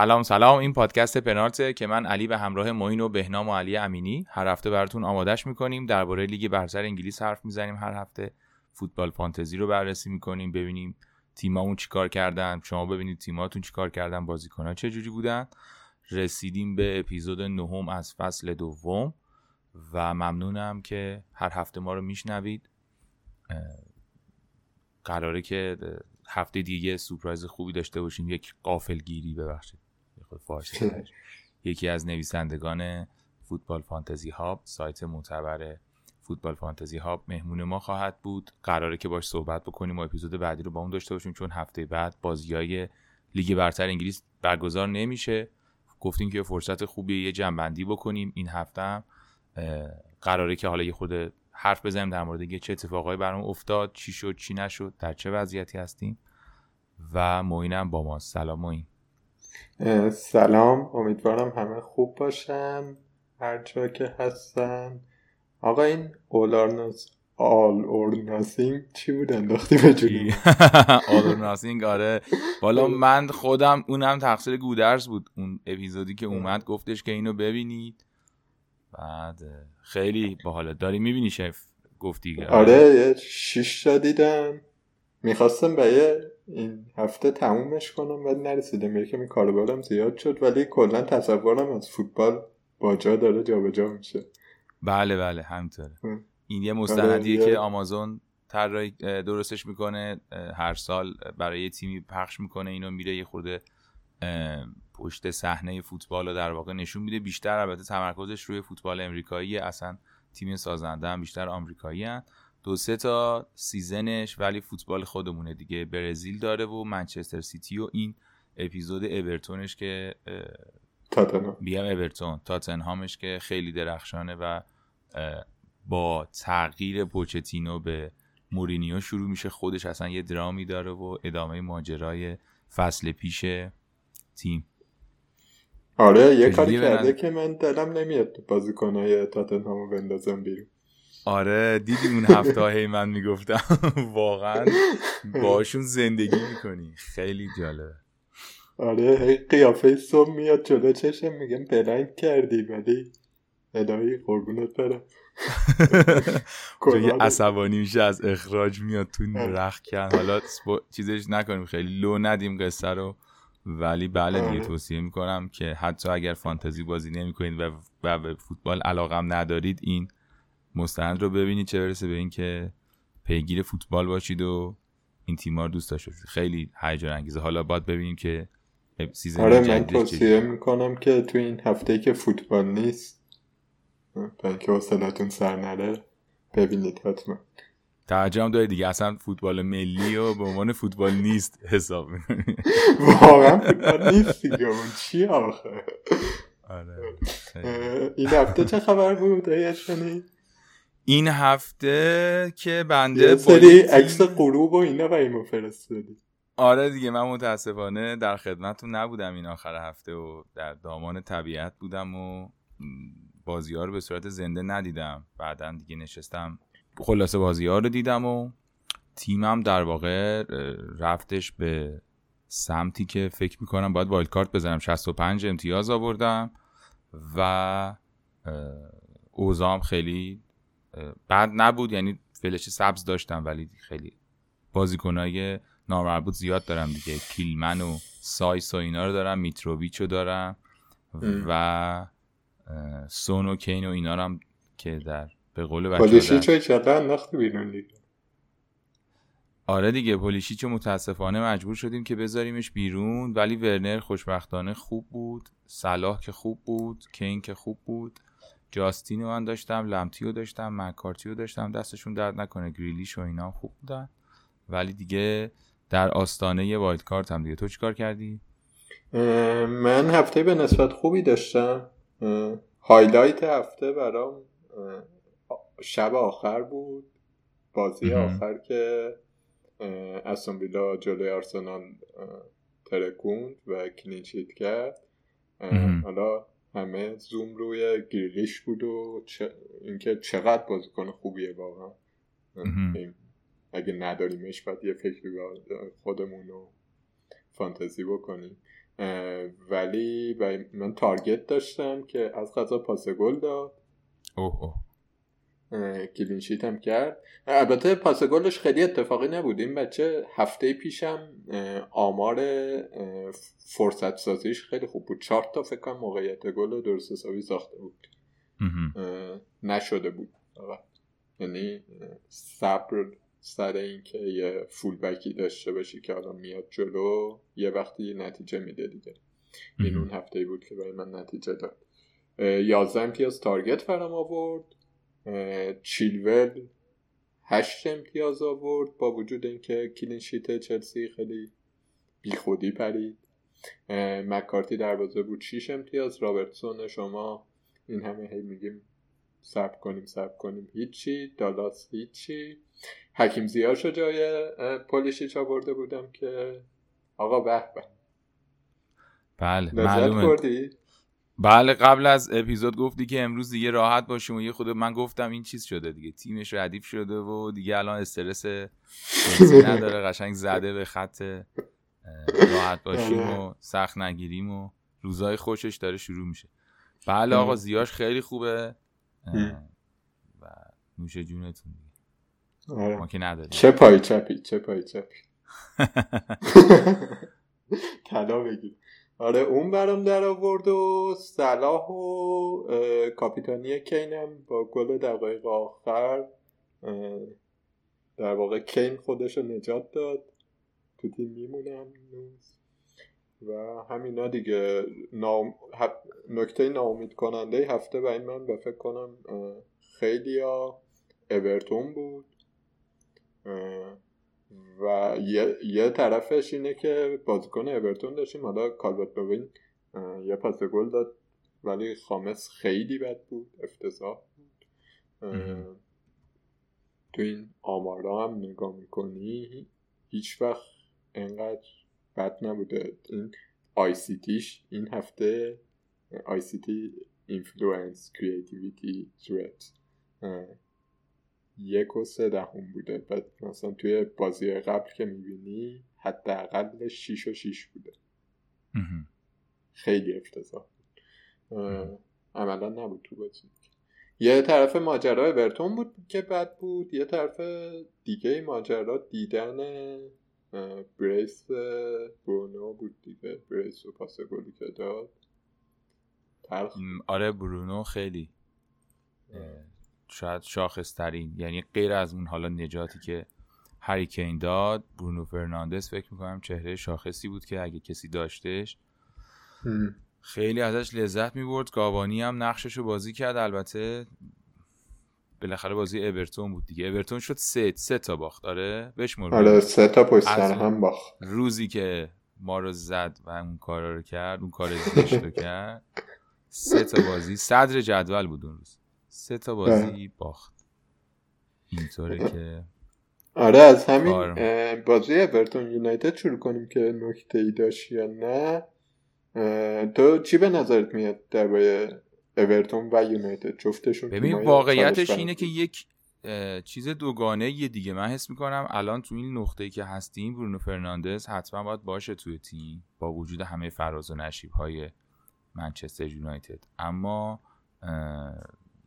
سلام سلام. این پادکست پنارته که من علی به همراه معین و بهنام و علی امینی هر هفته براتون آمادش می‌کنیم. درباره لیگ برتر انگلیس حرف می‌زنیم هر هفته. فوتبال فانتزی رو بررسی می‌کنیم ببینیم تیمامون چیکار کردن. شما ببینید تیماتون چیکار کردن بازیکن‌ها چه جوری بودن. رسیدیم به اپیزود نهم از فصل دوم و ممنونم که هر هفته ما رو میشنوید. قراره که هفته دیگه سورپرایز خوبی داشته باشیم. یک قافلگیری ببخشید. فارسی یکی از نویسندگان فوتبال فانتزی هاب سایت معتبر فوتبال فانتزی هاب مهمون ما خواهد بود. قراره که باش صحبت بکنیم و اپیزود بعدی رو با اون داشته باشیم چون هفته بعد بازی های لیگ برتر انگلیس برگزار نمیشه. گفتیم که فرصت خوبیه یه جنبندی بکنیم. این هفته هم قراره که حالا یه خود حرف بزنیم در مورد چه اتفاقایی برام افتاد چی شد چی نشد در چه وضعیتی هستیم. و موینم با ما سلام موین سلام. امیدوارم همه خوب باشن. هر جا که هستن. آقا این اولارناس آل اور ناسینگ چی بود؟ انداختی به جوری آل اور ناسینگ آره. بالا من خودم اونم تقصیر گودرز بود. اون اپیزودی که اومد گفتش که اینو ببینید. بعد خیلی باحاله. داری می‌بینی شف؟ گفتی آره شیش تا دیدم. می‌خواستم به این هفته تمومش کنم ولی نرسیدم یکم کاربارم زیاد شد ولی کلا تصورم از فوتبال با جا داره جابجا میشه. بله بله همینطوره. این یه مستندیه که آمازون طراحی درستش می‌کنه هر سال برای یه تیمی پخش می‌کنه اینو میره یه خورده پشت صحنه فوتبال رو در واقع نشون میده. بیشتر البته تمرکزش روی فوتبال امریکایی اصلا تیم سازنده هم بیشتر آمریکایی هن. دو سه تا season ش ولی فوتبال خودمونه دیگه. برزیل داره و منچستر سیتی و این اپیزود اورتونش که تاتنهام. بیام اورتون تاتنهامش که خیلی درخشانه و با تغییر پوچتینو به مورینیو شروع میشه. خودش اصلا یه درامی داره و ادامه ماجرای فصل پیش تیم. آره یه کاری کرده که من دلم نمیاد بازیکنهای تاتنهامو بندازم بیرون. آره دیدی اون هفته هی من می‌گفتم؟ واقعا باشون زندگی می‌کنی. خیلی جالبه. آره قیافه سوم میاد جلو چشم میگم بلنگ کردی ولی الهی قربونت برم. جایی عصبانی میشه از اخراج میاد تو آره. رخ کن حالا چیزش نکنیم خیلی لو ندیم قصه رو ولی بله دیگه آره. توصیه می‌کنم که حتی اگر فانتزی بازی نمی‌کنید و, و به فوتبال علاقم ندارید این مستند رو ببینید چه برسه به اینکه پیگیر فوتبال باشید و این تیمارو دوست داشته خیلی هیجان انگیزه. حالا باید ببینیم که season آره من توصیه می‌کنم که تو این هفته که فوتبال نیست اینکه حوصلتون سر نره ببینید حتما. ترجم داری دیگه. اصلا فوتبال ملی و به عنوان فوتبال نیست حساب می‌کنی. واقعا فوتبال نیست دیگه. اون چی آخه؟ آره. این هفته چه خبر بود؟ این هفته که بنده سری عکس غروب و اینا برای فرستادی. آره دیگه من متاسفانه در خدمتتون نبودم این آخر هفته و در دامان طبیعت بودم و بازی ها رو به صورت زنده ندیدم. بعدا دیگه نشستم خلاصه بازی ها رو دیدم و تیمم در واقع رفتش به سمتی که فکر می‌کنم باید wildcard بزنم. 65 امتیاز آوردم و اوضاعم خیلی بد نبود یعنی فلش سبز داشتم ولی خیلی بازیکنای نامربوط زیاد دارم دیگه. کیلمن و سایس و اینا رو دارم میتروویچ رو دارم و سون و کین و اینا رو هم که در به قول بچه‌ها بیرون دیگه؟ آره دیگه پولیسیچو متاسفانه مجبور شدیم که بذاریمش بیرون ولی ورنر خوشبختانه خوب بود صلاح که خوب بود کین که خوب بود. جاستینو من داشتم لمتیو داشتم مکارتیو داشتم دستشون درد نکنه گریلیش و اینا خوب بودن. ولی دیگه در آستانه wild card هم دیگه. تو چیکار کردی؟ من هفته به نسبت خوبی داشتم. highlight هفته برام شب آخر بود. بازی آخر که استون ویلا جلوی آرسنال ترکوند و clean sheet کرد. حالا همه زوم روی گریلیش بود و اینکه چقدر بازیکن خوبیه واقعا. اگه نداریمش باید یه فکری خودمون رو فانتزی بکنیم. ولی من تارگت داشتم که از غذا پاس گل داد. اوه اوه. کلینشیت هم کرد. البته پاس گلش خیلی اتفاقی نبود. این بچه هفته پیشم آمار فرصت سازیش خیلی خوب بود. چهار تا فکر کنم موقعیت گل درست حسابی ساخته بود. نشده بود. یعنی صبر سر اینکه یه full back ی داشته باشی که الان میاد جلو یه وقتی نتیجه میده دیگه. این اون هفته بود که برای من نتیجه داد. یازده امتیاز تارگت برام آورد. چیلول هشت امتیاز آورد با وجود اینکه clean sheet چلسی خیلی بیخودی پرید. مکارتی دروازه بود 6 امتیاز. رابرتسون شما این همه هی میگیم سب کنیم سب کنیم. هیچی. دالاس هیچی. حکیم زیاشو جای پولیشیچ آورده بودم که آقا به به. بله معلومه. بله قبل از اپیزود گفتی که امروز دیگه راحت باشیم و یه خود من گفتم این چیز شده دیگه تیمش ردیف شده و دیگه الان استرس نداره قشنگ زده به خط راحت باشیم و سخت نگیریم و روزای خوشش داره شروع میشه. بله آقا زیاش خیلی خوبه. و نوش جونتون آره. ما که نداریم. چه پای چپی چه پای چپی طلا بگیر. آره اون برام در آورد و صلاح و کاپیتانی کینم با گل دقایق آخر در واقع کین خودش رو نجات داد. تو تیم میمونم و همینا دیگه نام... نکته ناامید کننده هفته این من فکر کنم خیلی ها اورتون بود. و یه, یه طرفش اینه که بازیکن اورتون داشتیم. حالا کالوت بوین یه پاس گل داد ولی خامس خیلی بد بود افتضاح بود. تو این آمارا هم نگاه می‌کنی هیچ وقت انقدر بد نبوده. این ICT ش این هفته ICT influence creativity threat یک و سه دهم بوده. بعد مثلا توی بازی قبل که می‌بینی حداقل شیش و شیش بوده. خیلی افتضاح. بود عملا نبود تو بازی. یه طرف ماجرا برتون بود که بد بود یه طرف دیگه ماجرا دیدن بریس برونو بود دیگه. بریس و پاس گلی که داد. آره برونو خیلی شاید شاخص ترین یعنی غیر از اون حالا نجاتی که هریکین داد برونو فرناندس فکر می‌کنم چهره شاخصی بود که اگه کسی داشتش. خیلی ازش لذت می‌برد. گاوانی هم نقشش رو بازی کرد. البته بالاخره بازی اورتون بود دیگه. اورتون شد سه سه تا باخت. آره بشمر آره سه تا پشت هم باخت. روزی که ما رو زد و اون کارا رو کرد اون کار رو کرد سه تا بازی. صدر جدول بود اون روز. سه تا بازی باخت. اینطوره که آره از همین بازی اورتون یونایتد شروع کنیم که نکته ای داشت یا نه. تو چی به نظرت میاد درباره اورتون و یونایتد؟ جفتشون ببین واقعیتش اینه که یک چیز دوگانه یه دیگه. من حس می‌کنم الان تو این نقطه ای که هستیم برونو فرناندز حتما باید باشه توی تیم با وجود همه فراز و نشیب های منچستر یونایتد. اما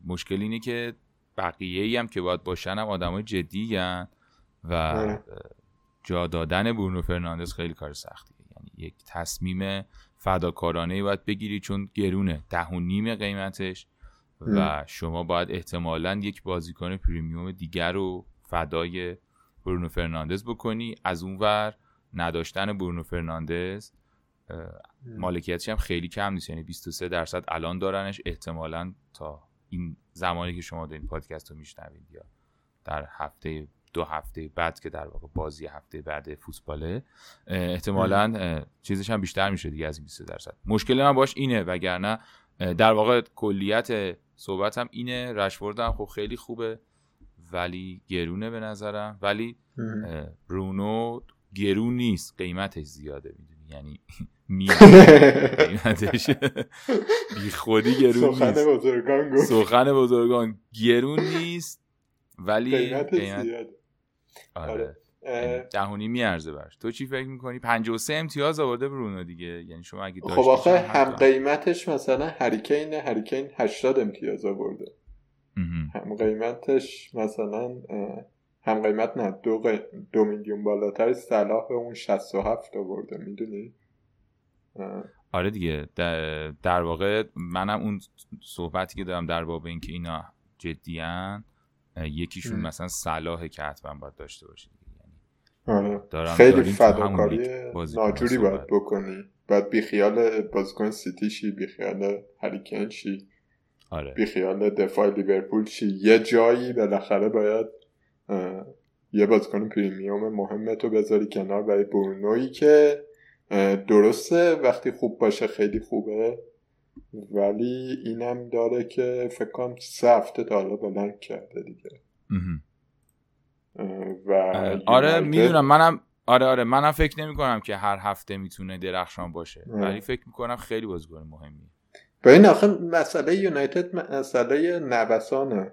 مشکل اینه که بقیه ای هم که باید باشن هم آدم های جدی هن و آره. جا دادن برونو فرناندز خیلی کار سختیه. یعنی یک تصمیم فداکارانه ای باید بگیری چون گرونه. ده و نیم قیمتش و شما باید احتمالا یک بازیکن premium دیگر رو فدای برونو فرناندز بکنی. از اونور نداشتن برونو فرناندز مالکیتش هم خیلی کم نیست. یعنی 23 درصد الان دارنش احتمالا تا این زمانی که شما دارین پادکست رو میشنوید یا در هفته دو هفته بعد که در واقع بازی هفته بعد فوتباله احتمالا چیزش هم بیشتر میشه دیگه از 23 درصد. مشکل من باش اینه وگرنه در واقع کلیت صحبت هم اینه. رشورد هم خب خیلی خوبه ولی گرونه به نظرم. ولی برونو گرون نیست قیمتش زیاده می‌دونی یعنی قیمتش بی خودی گرون سخن بزرگان گفت. سخن بزرگان گرون نیست ولی قیمت زیاده. آره. دهونی میارزه برش تو چی فکر می‌کنی؟ 53 امتیاز آورده برونو دیگه. یعنی شما اگه خب آخه هم قیمتش مثلا هریکین هریکین 80 امتیاز آورده. هم قیمتش مثلا هم قیمت نه دو, دو میلیون بالاتر صلاح اون 67 آورده می‌دونی؟ آره دیگه. در, در واقع منم اون صحبتی که دارم در باب اینکه اینا جدیان یکیشون مثلا صلاحه که حتما باید داشته باشید یعنی آره. خیلی فداکاری ناجوری باید بکنی. باید بیخیال بازیکن سیتی شی بیخیال هریکن شی آره. بیخیال دفاع لیورپول شی. یه جایی بالاخره باید یه بازیکن پریمیوم مهم تو بذاری کنار برای برونویی که درسته وقتی خوب باشه خیلی خوبه ولی اینم داره که فکر کنم سه هفته تا حالا بلند کرده دیگه. و آره می‌دونم. منم آره آره. منم فکر نمی کنم که هر هفته می‌تونه درخشان باشه. ولی فکر می‌کنم خیلی بازیکن مهمی به این آخه مسئله یونایتد مسئله نوسانه.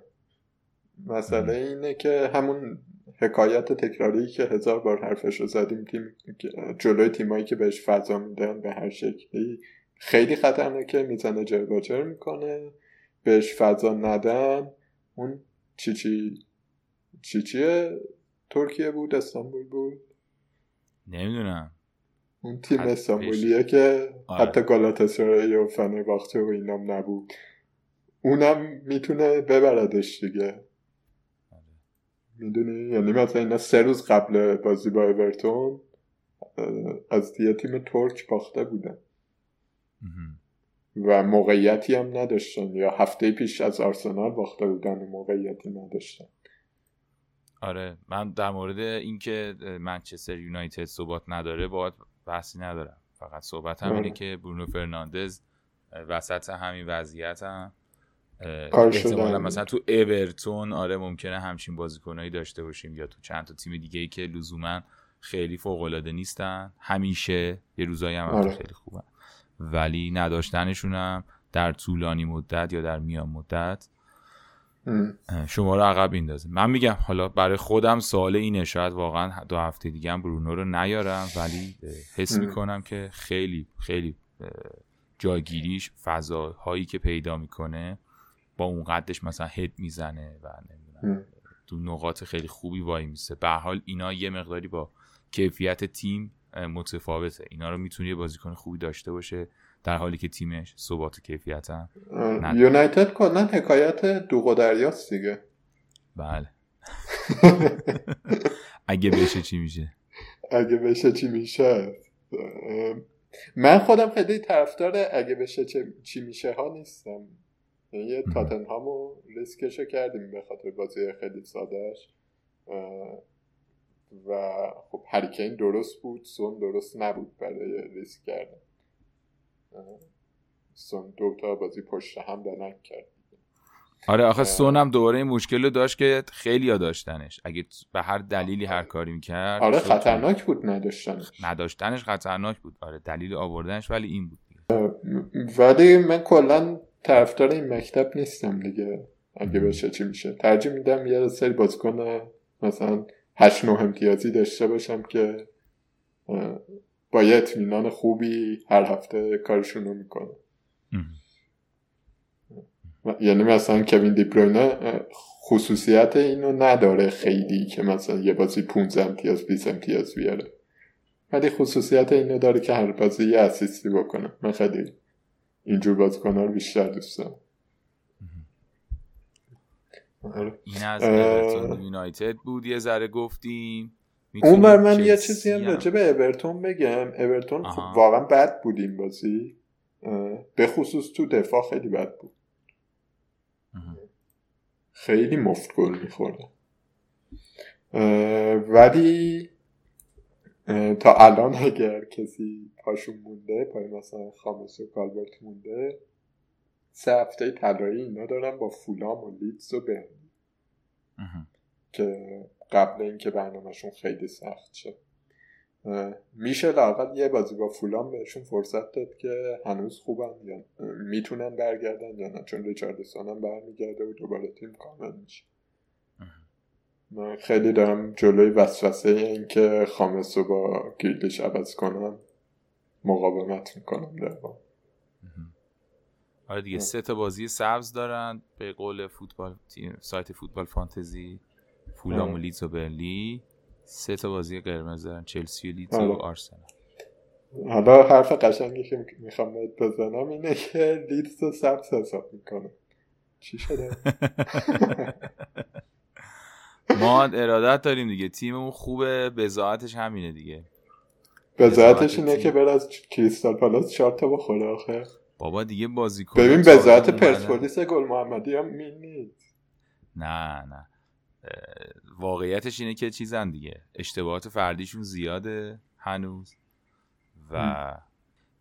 مسئله اینه که همون حکایت تکراری که هزار بار حرفش رو زدیم تیم جلوی تیمایی که بهش فضا میدن به هر شکلی خیلی خطرناکه می‌زنه جرباجر می‌کنه بهش فضا ندن. اون چی چی چی چیه؟ ترکیه بود استانبول بود. نمی‌دونم. اون تیم استانبولیه که آره. حتی گالاتاسرای و فنرباخته و اینام نبود. اونم می‌تونه ببردش دیگه. می‌دونی؟ یعنی مثلا اینا سه روز قبل بازی با اورتون از یه تیم ترک باخته بودن. و موقعیتی هم نداشتن. یا هفته پیش از آرسنال باخته بودن و موقعیتی نداشتن. آره من در مورد اینکه منچستر یونایتد ثبات نداره باید بحثی ندارم. فقط صحبت هم اینه آره. که برونو فرناندز وسط همین وضعیت هم احتمالا مثلا تو اورتون آره ممکنه همچین بازیکنایی داشته باشیم یا تو چند تا تیم دیگه ای که لزوما خیلی فوق العاده نیستن. همیشه یه روزایی هم, آره. خیلی خوبن ولی نداشتنشون هم در طولانی مدت یا در میان مدت. شما رو عقب میندازه. من میگم حالا برای خودم سوال اینه شاید واقعا دو هفته دیگه هم برونو رو نیارم ولی حس می‌کنم که خیلی خیلی جاگیریش فضاهایی که پیدا می‌کنه با اون قدش مثلا هد می‌زنه و نمی‌دونم تو نقاط خیلی خوبی وای میسه. به حال اینا یه مقداری با کیفیت تیم متفاوته. اینا رو می‌تونه بازیکن خوبی داشته باشه در حالی که تیمش ثبات و کیفیت هم یونایتد کلا حکایت دوغ دریاست دیگه. بله. اگه بشه چی میشه؟ اگه بشه چی میشه؟ من خودم خیلی طرفدار اگه بشه چی میشه ها نیستم. یه تاتنهام رو ریسکشو کردیم به خاطر بازی خیلی سادهش و خب هریکین درست بود سون درست نبود برای ریسک کردن. سون دو تا بازی پشت هم بلنگ کرد. آره آخه سون هم دوباره این مشکل رو داشت که خیلی ها داشتنش. اگه به هر دلیلی هر کاری می‌کرد آره خطرناک بود نداشتنش. نداشتنش خطرناک بود. آره دلیل آوردنش ولی این بود ولی من کلا طرفدار این مکتب نیستم دیگه. اگه بشه چی میشه. ترجیح میدم یه سری بازیکن مثلا هشت نه امتیازی داشته باشم که با یه اطمینان خوبی هر هفته کارشون رو می‌کنه یعنی مثلا کوین دیبروینه خصوصیت اینو نداره خیلی که مثلا یه بازی 15 امتیاز 20 امتیاز بیاره. ولی خصوصیت اینو داره که هر بازی یه اسیستی بکنه. من خیلی اینجور بازیکن رو بیشتر دوست دارم. آره. این از یونایتد بود یه ذره گفتیم. اون بر من یه چیزی هم راجع به اورتون بگم. اورتون خب واقعا بد بود این بازی. به خصوص تو دفاع خیلی بد بود. خیلی مفت گل میخورده ولی تا الان اگر کسی پاشون مونده پای مثلا خامس و کالبرت مونده سه هفته طلایی اینا دارن با فولام و لیدز و برنی که قبل اینکه برنامهشون خیلی سخت شد میشه لاقل یه بازی با فولام بهشون فرصت داد که هنوز خوبن یا می‌تونن برگردن یا نه. چون ریچاردسون هم برمیگرده و دوباره تیم کامل میشه. من خیلی دارم جلوی وسوسه این که خامس رو با گریلیش عوض کنم مقاومت می‌کنم در آره دیگه سه تا بازی سبز دارن به قول فوتبال سایت فوتبال فانتزی فولام و لیدز و برلی. سه تا بازی قرمز دارن چلسی و لیدز و آرسنال. حالا حرف قشنگی که می‌خوام بهت بزنم اینه که لیدز رو سبز حساب می‌کنه. چی شده؟ ما ارادت داریم دیگه. تیممون خوبه. بزاعتش همینه دیگه. بزاعتش اینه که بر از کریستال پالاس چهار تا بخوره آخه. بابا دیگه بازیکن ببین بزاعت پرسپولیس گل محمدی هم می نه نه. واقعیتش اینه که چیزن دیگه. اشتباهات فردیشون زیاده هنوز. و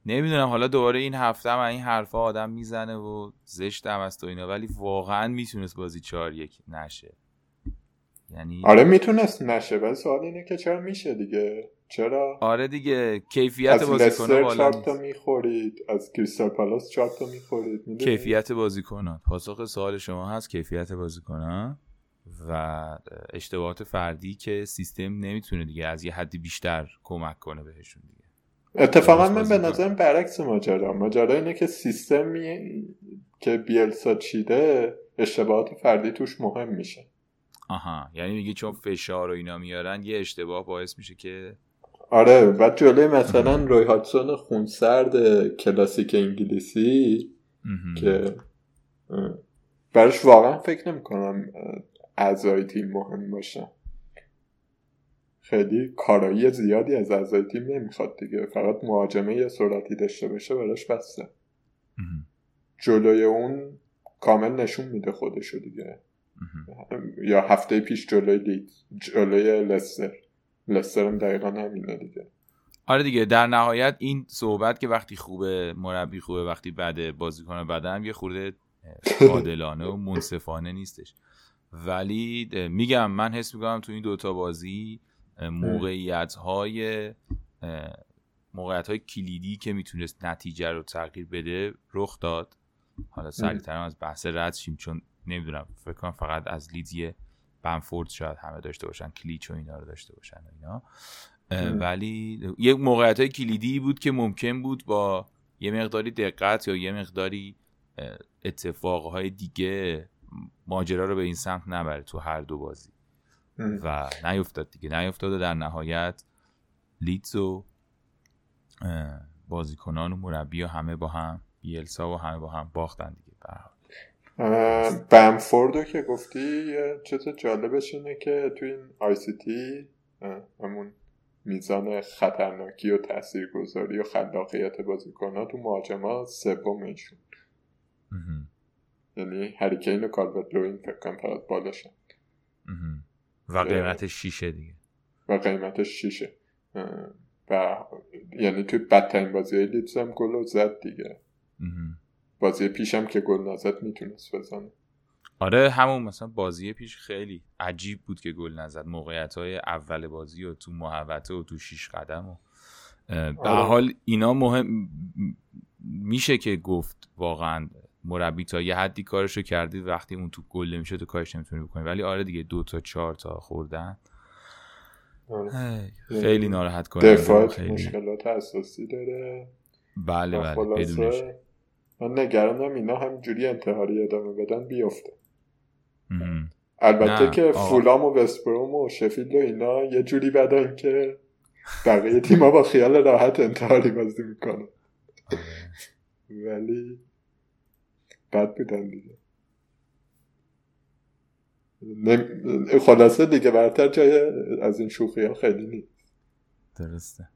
نمی‌دونم حالا دوباره این هفته هم این حرفا آدم می‌زنه و زشت هم است و اینا. ولی واقعا می‌تونست بازی چهار یک نشه. یعنی آره می‌تونست نشه ولی سوال اینه که چرا میشه دیگه؟ چرا؟ آره دیگه کیفیت بازیکن بالا تا می‌خورید از کریستال پالاس چهار تا می‌خورید کیفیت بازیکنان. پاسخ سوال شما هست کیفیت بازیکنان و اشتباهات فردی که سیستم نمی‌تونه دیگه از یه حدی بیشتر کمک کنه بهشون دیگه. اتفاقا من به نظرم برعکس ماجرا. ماجرا اینه که سیستمی که بیلسا چیده اشتباهات فردی توش مهم میشه. آها. یعنی میگه چون فشار و اینا میارن یه اشتباه باعث میشه که آره و جلوی مثلا روی هاتسون خونسرد کلاسیک انگلیسی که برش واقعا فکر نمی کنم اعضای تیم مهم باشن خیلی کارایی زیادی از اعضای تیم نمی‌خواد دیگه. فقط مهاجمه یه سرعتی داشته باشه براش بسته. جلوی اون کامل نشون میده خودشو دیگه. یا هفته پیش جلوی لید جلوی لستر. لستر هم دقیقا همینه دیگه. آره دیگه در نهایت این صحبت که وقتی خوبه مربی خوبه وقتی بده بازیکن بده هم یه خورده عادلانه و منصفانه نیستش. ولی میگم من حس می‌کنم تو این دوتا بازی موقعیت های موقعیت های کلیدی که می‌تونست نتیجه رو تغییر بده رخ داد. حالا سریعتر از بحث رد شیم چون نمی‌دونم فکر کنم فقط از لیدزی بنفورد شاید همه داشته باشن کلیچ و اینا رو داشته باشن و اینا. ولی یک موقعیت های کلیدی بود که ممکن بود با یه مقداری دقت یا یه مقداری اتفاقهای دیگه ماجرا رو به این سمت نبره تو هر دو بازی. و نیفتاد دیگه. نیفتاد و در نهایت لیدز و بازیکنان و مربی و همه با هم بیلسا و همه با هم باختن دیگه بمفوردو که گفتی چطور جالبش اینه که تو این آی سی تی همون میزان خطرناکی و تاثیرگذاری و خلاقیت بازیکن ها تو مهاجما سومشون یعنی هریکین و کالورت لوین فکر کنم فقط بالاشن. و قیمتش شیشه دیگه. و قیمتش شیشه. و یعنی توی بدترین بازی لیدز هم گل زد دیگه. بازی پیشم که گل نزد می‌تونست بزنه. آره همون مثلا بازی پیش خیلی عجیب بود که گل نزد. موقعیت های اول بازی و تو محوطه و تو شیش قدم و به آره. حال اینا مهم میشه که گفت واقعا مربی تا یه حدی کارشو کردی وقتی اون تو گل نمیشه تو کارش نمی‌تونی بکنی. ولی آره دیگه دو تا چهار تا خوردن. آره. خیلی ناراحت کننده دفاعت مشکلات اساسی داره. بله بله بدونش من نگرانم اینا همینجوری انتحاری ادامه بدن بیفته. البته که فولام و وستبروم و شفیلد و اینا یه جوری بدن که بقیه تیما با خیال راحت انتحاری بازی می‌کنه آره. ولی بد بودن دیگه. خلاصه دیگه برتر جای از این شوخی ها خیلی نیست. درسته.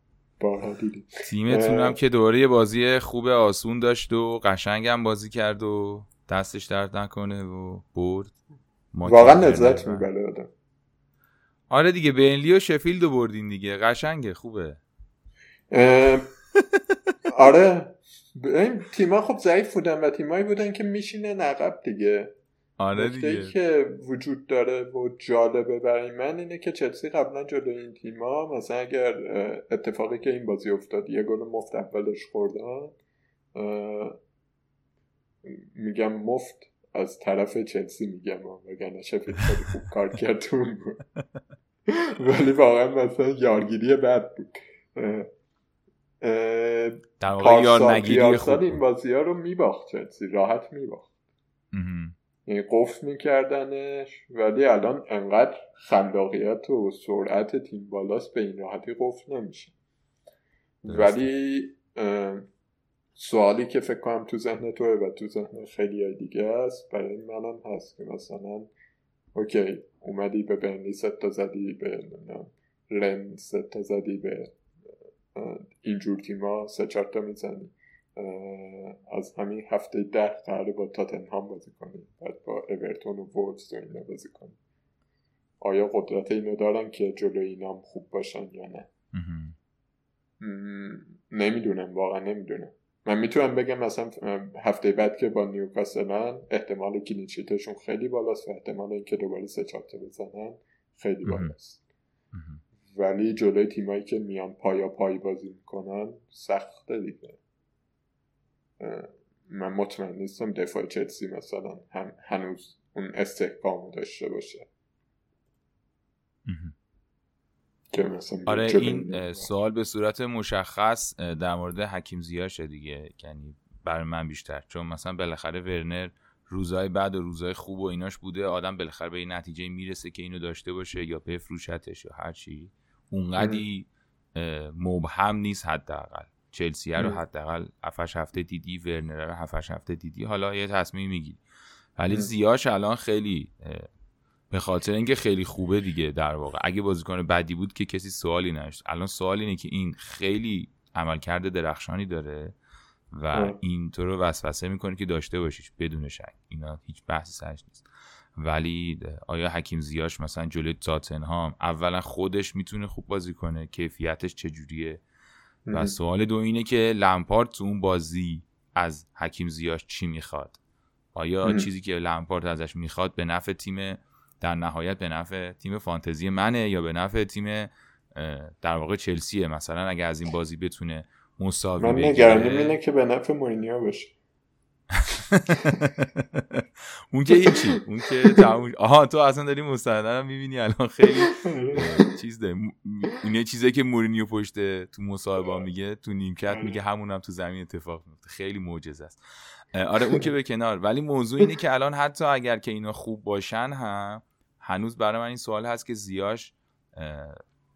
تیمتون هم که دوره بازی خوب آسون داشت و قشنگ هم بازی کرد و دستش درد نکنه و برد. واقعا لذت می‌بره آدم. آره دیگه بینلی و شفیلد رو بردین دیگه. قشنگه خوبه. آره. این تیما خب ضعیف بودن و تیمایی بودن که میشینه نقب دیگه. آره دیگه. که وجود داره و جالبه برای من اینه که چلسی قبلا جلو این تیما مثلا اگر اتفاقی که این بازی افتاد یه گل مفت اولش خوردن میگم مفت از طرف چلسی میگم وگرنه شفیل خیلی خوب کار کرد ولی واقعا مثلا یارگیری بد بود. در واقع یار نگیری خوب این بازی ها رو میباخت چلسی راحت میباخت. یعنی قفل میکردنش ولی الان انقدر خلاقیت و سرعت تیم بالاست به این راحتی قفل نمیشه. ولی سوالی که فکر کنم تو ذهن توه و تو ذهن خیلی دیگه است برای منم هست که مثلا okay اومدی به سه تا زدی به رن سه تا زدی به اینجور تیما سه چهار تا می‌زنی. از همین هفته ده قراره با تاتنهام بازی کنی بعد با اورتون و وولز و اینا بازی کنی آیا قدرت اینو دارن که جلو اینام خوب باشن یا نه؟ نمی‌دونم واقعا نمی‌دونم. من می‌تونم بگم مثلا هفته بعد که با نیوکاسلن احتمال کلینشیتشون خیلی بالاست و احتمال اینکه دوباره سه چهار بزنن خیلی بالاست. ولی جلوی تیمایی که میان پایا پای بازی می‌کنن سخته دیگه. من مطمئن نیستم دفاع چلسی مثلا هم هنوز اون استحکام داشته باشه. آره این سوال به صورت مشخص در مورد حکیم زیاشه دیگه. یعنی برای من بیشتر. چون مثلا بالاخره ورنر روزای بعد و روزای خوب و ایناش بوده. آدم بالاخره به این نتیجه می‌رسه که اینو داشته باشه یا بفروشتش یا هر چی. اونقدی مبهم نیست حداقل. چلسی رو حداقل 7 هفته دیدی ورنر رو 7 هفته دیدی. حالا یه تصمیم می‌گیری. ولی زیاش الان خیلی به خاطر اینکه خیلی خوبه دیگه در واقع. اگه بازیکن بدی بود که کسی سوالی نداشت. الان سوال اینه که این خیلی عملکرد درخشانی داره و این تو رو وسوسه می‌کنه که داشته باشیش بدون شک. اینا هیچ بحثی سرش نیست. ولی آیا حکیم زیاش مثلا جلوی تاتنهام اولا خودش می‌تونه خوب بازی کنه؟ کیفیتش چجوریه؟ و سوال دو اینه که لمپارد تو اون بازی از حکیم زیاش چی می‌خواد؟ آیا چیزی که لمپارد ازش می‌خواد به نفع تیم در نهایت به نفع تیم فانتزی منه یا به نفع تیم در واقع چلسیه؟ مثلا اگه از این بازی بتونه مساوی من نگرانیم اینه که به نفع مورینیو باشه. اون که هیچی. اون که آها تو اصلا داری مستندن هم می‌بینی الان خیلی. چیز ده اینه چیزی که مورینیو پشت تو مصاحبه میگه تو نیمکت میگه همون هم تو زمین اتفاق میفته خیلی معجزه است. آره اون که به کنار. ولی موضوع اینه که الان حتی اگر که اینا خوب باشن هم هنوز برای من این سوال هست که زیاش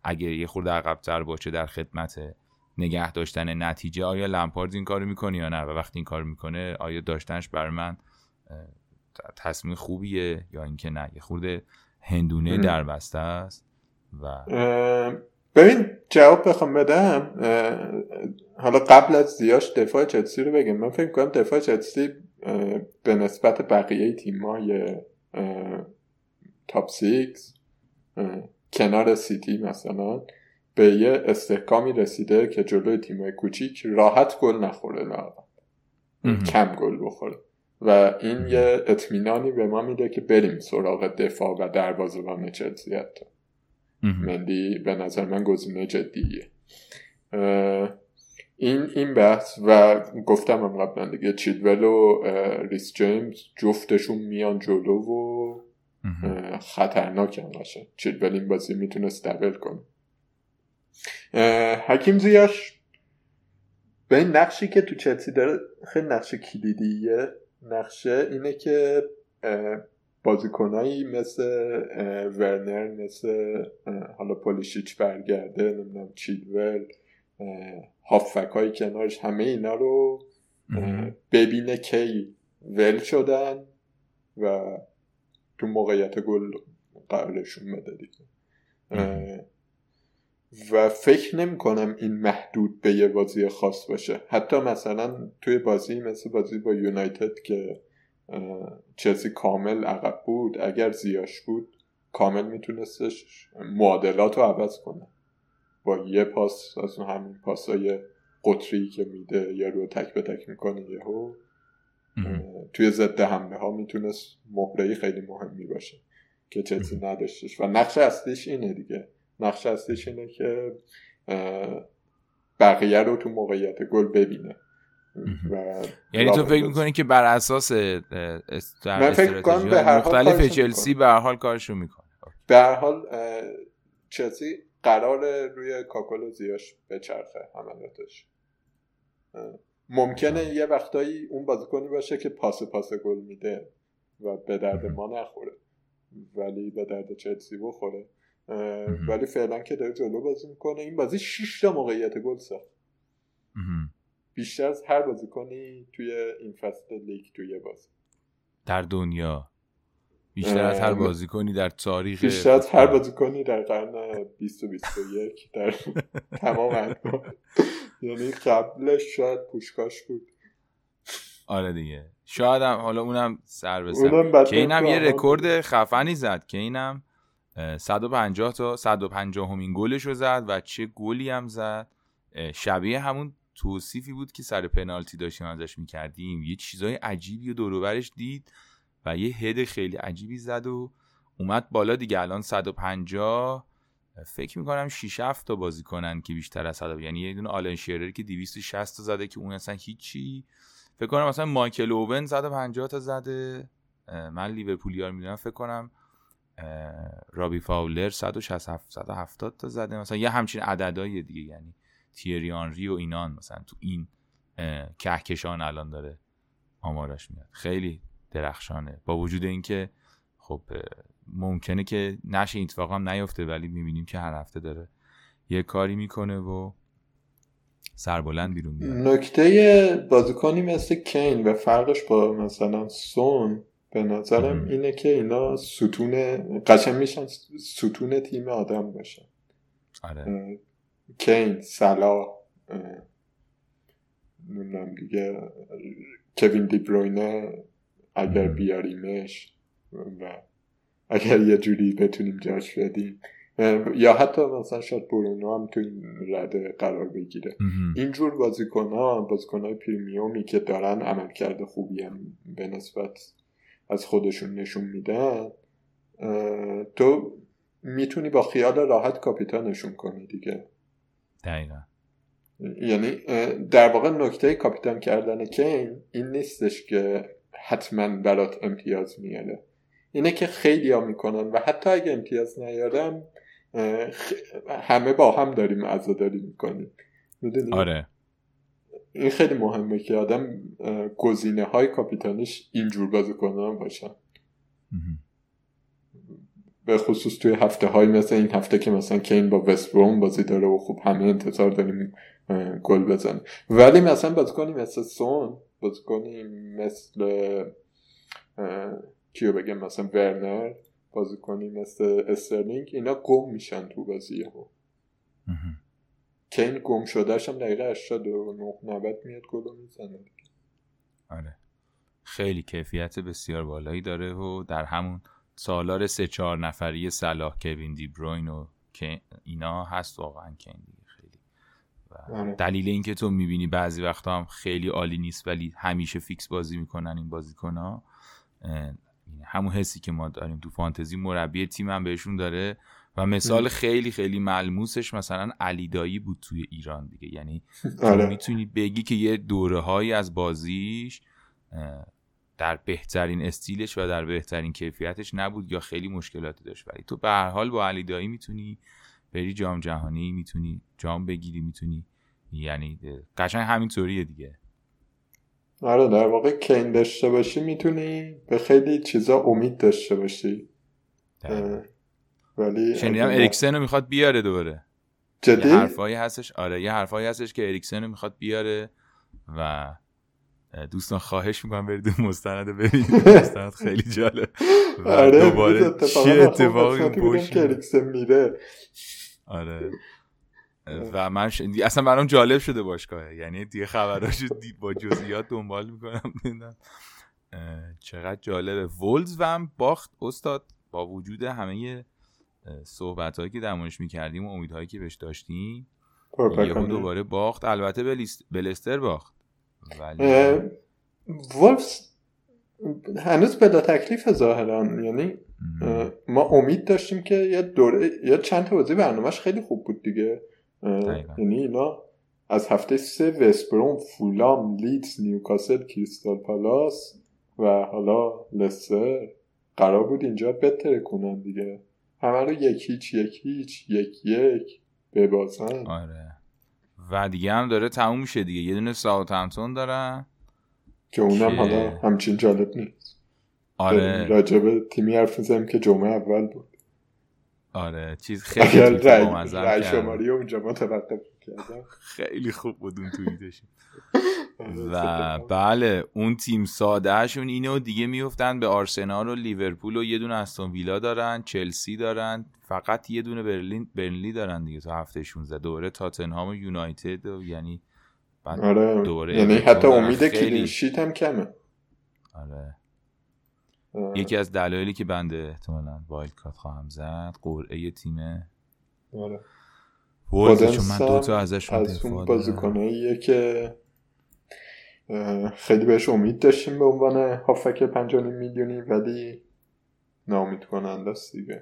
اگه یه خورده عقبتر باشه در خدمت نگه داشتن نتیجه آیا لمپارد این کارو می‌کنه یا نه؟ و وقتی این کار می‌کنه آیا داشتنش برای من تصمیم خوبیه یا اینکه نه؟ یه خورده هندونه در بسته است و ببین جواب بخوام بدم. حالا قبل از زیاش دفاع چلسی رو بگم. من فکر کنم دفاع چلسی به نسبت بقیه تیمای top six کنار سیتی مثلا به یه استحکامی رسیده که جلوی تیمای کوچیک راحت گل نخوره لااقل کم گل بخوره. و این یه اطمینانی به ما میده که بریم سراغ دفاع و دروازه‌بان چلسی حتی. مندی به نظر من گزینه جدیه. این این بحث و گفتم هم قبلا دیگه چیدول و ریس جیمز جفتشون میان جلو و خطرناک هم باشه چیدول این بازی می‌تونه استبل کنه. حکیم زیاش به این نقشی که تو چلسی داره خیلی نقش کلیدیه. نقشه اینه که بازیکنایی مثل ورنر مثل حالا پولیشیچ برگرده نمی‌دونم چیدول هافک های کنارش همه اینا رو ببینه کی ول شدن و تو موقعیت گل قرارشون بده دیگه. و فکر نمی کنم این محدود به یه بازی خاص باشه. حتی مثلا توی بازی مثل بازی با یونایتد که چلسی کامل عقب بود اگر زیاش بود کامل میتونستش معادلات رو عوض کنه. با یه پاس از همین پاسای قطری که میده یا رو تک به تک می‌کنه یهو توی ضد حمله ها می‌تونست مهره خیلی مهمی باشه که چلسی نداشتش. و نقش اصلیش اینه دیگه. نقش اصلیش اینه که بقیه رو تو موقعیت گل ببینه. یعنی تو فکر می‌کنی که بر اساس مختلف چلسی به هر حال کارشو می‌کنه. به هر حال چلسی قرار روی کاکل زیاش بچرخه حملاتش ممکنه یه وقتایی اون بازیکنی باشه که پاس پاس گل میده و به درد ما نخوره ولی به درد چلسی بخوره. ولی فعلا که داره جلو بازی می‌کنه. این بازی 6 تا موقعیت گل ساخت. بیشتر از هر بازیکنی توی این فصل لیگ توی بازی. در دنیا. بیشتر از هر بازیکنی در تاریخ بیشتر از هر بازیکنی در قرن 20 و 21 در تمام یعنی قبلش شاید پوشکاش بود. آره دیگه. شاید هم حالا اونم سر بسن که اینم یه رکورد خفنی زد. که اینم 150 تا 150 همین گلش رو زد و چه گلی هم زد. شبیه همون توصیفی بود که سر پنالتی داشتیم ازش می‌کردیم. یه چیزای عجیبی و دوروبرش دید و یه هد خیلی عجیبی زد و اومد بالا دیگه. الان 150 فکر می‌کنم 6 7 تا بازی کنن که بیشتر از 100 یعنی یه دونه آلن شیرر که 260 تا زده که اون اصلا هیچی. فکر کنم مثلا مایکل اوون 150 تا زده. من لیورپولیار می‌دونم. فکر کنم رابی فاولر 167 170 تا زده. مثلا یه همچین عددهای دیگه یعنی تیری آنری و اینان. مثلا تو این کهکشان الان داره آمارش میاد. خیلی درخشانه. با وجود اینکه خب ممکنه که نشه این اتفاق هم نیفته ولی می‌بینیم که هر هفته داره یه کاری می‌کنه و سربلند بیرون میاد. نکته بازیکنی مثل کین و فرقش با مثلا سون به نظرم اینه که اینا ستون قشن میشن ستون تیم آدم باشن. آره. کین سلا نمی‌دونم دیگه کوین دیبروینه اگر بیاریمش و اگر یه جوری بتونیم جاش بدیم. یا حتی مثلا شاید برونو هم تو این رده قرار بگیره. اینجور بازیکن ها بازیکن های پریمیومی که دارن عمل کرده خوبی هم به نسبت از خودشون نشون میدن تو می‌تونی با خیال راحت کاپیتانشون کنی دیگه. دقیقا. یعنی در واقع نکته کاپیتان کردن کین این نیستش که حتما برات امتیاز میاره. اینه که خیلی ها می‌کنن و حتی اگه امتیاز نیارم همه با هم داریم عزاداری می‌کنیم. آره. این خیلی مهمه که آدم گزینه های کاپیتانیش اینجور بازیکنن باشن به خصوص توی هفته های مثل این هفته که مثلا کین با وست بازی داره و خوب همه انتظار داریم گل بزنه. ولی مثلا بازیکنی مثل سون بازیکنی مثل کیو بگم مثلا ورنر بازیکنی مثل استرلینگ اینا گم میشن تو بازی ها کین گم شدهش هم دقیقه 89 90 میاد گل می‌زنه. آره. خیلی کیفیت بسیار بالایی داره و در همون سالار سه چهار نفری صلاح کوین دی بروین و اینا هست واقعا کین دیگه خیلی. و آره. دلیل اینکه تو می‌بینی بعضی وقتا هم خیلی عالی نیست ولی همیشه فیکس بازی می‌کنن این بازیکن ها همون حسی که ما داریم تو فانتزی مربی تیم هم بهشون داره. و مثال خیلی خیلی ملموسش مثلا علی دایی بود توی ایران دیگه. یعنی آره. می‌تونی بگی که یه دوره هایی از بازیش در بهترین استیلش و در بهترین کیفیتش نبود یا خیلی مشکلاتی داشت. ولی تو به هر حال با علی دایی می‌تونی بری جام جهانی می‌تونی جام بگیری می‌تونی یعنی قشنگ همینطوریه دیگه. آره در واقع کین داشته باشی می‌تونی به خیلی چیزا امید داشته باشی. ولی شنیدم اریکسن رو می‌خواد بیاره دوباره. جدی؟ یه حرفایی هستش آره یه حرفایی هستش که اریکسن رو می‌خواد بیاره و دوستان خواهش می‌کنم برید مستند ببینید. مستند خیلی جالب. و آره دوباره چه اتفاقی پشت که اریکسن میره. آره. و من ش... اصلا برام جالب شده باشگاه یعنی دیگه خبراشو دی... با جزئیات دنبال می‌کنم. ببینم چقدر جالبه. ولز و هم باخت استاد. با وجود همه صحبت هایی که در موردش می‌کردیم و امیدهایی که بهش داشتیم یهو دوباره باخت. البته به بلستر باخت. ولی ولفز هنوز بلا تکلیف ظاهرا. یعنی ما امید داشتیم که یه دوره یا چند تا بازی برنامهش خیلی خوب بود دیگه. یعنی اینا از هفته سه وستبروم فولام لیدز نیوکاسل کریستال پالاس و حالا لستر قرار بود اینجا بتره کنن دیگه. همه رو یک هیچ یک هیچ یک یک ببازن آره. و دیگه هم داره تموم میشه دیگه. یه دونه ساوثهمپتون دارن. که اونم حالا همچین جالب نیست. آره. راجبه تیمی حرف می‌زنیم که جمعه اول بود. آره چیز خیلی رای. شماری اونجا متوقف کردم. خیلی خوب بود اون توییتش و بله اون تیم سادهشون اینه و دیگه میفتن به آرسنال و لیورپول و یه دونه استون ویلا دارن چلسی دارن فقط یه دونه برلین برنلی دارن دیگه تا هفته 16 دوره تاتنهام و یونایتد و یعنی بعد آره دوره یعنی حتی. امید خیلی- کلین شیت هم کمه. آره. یکی از دلایلی که بنده احتمالا وایلد کات خواهم زد قرعه تیم آره. چون من پودنس دو تا هم ازش از اون بازیکناییه که خیلی بهش امید داشتیم به عنوان هافک پنجانی میلیونی ولی نامید کننده است دیگه.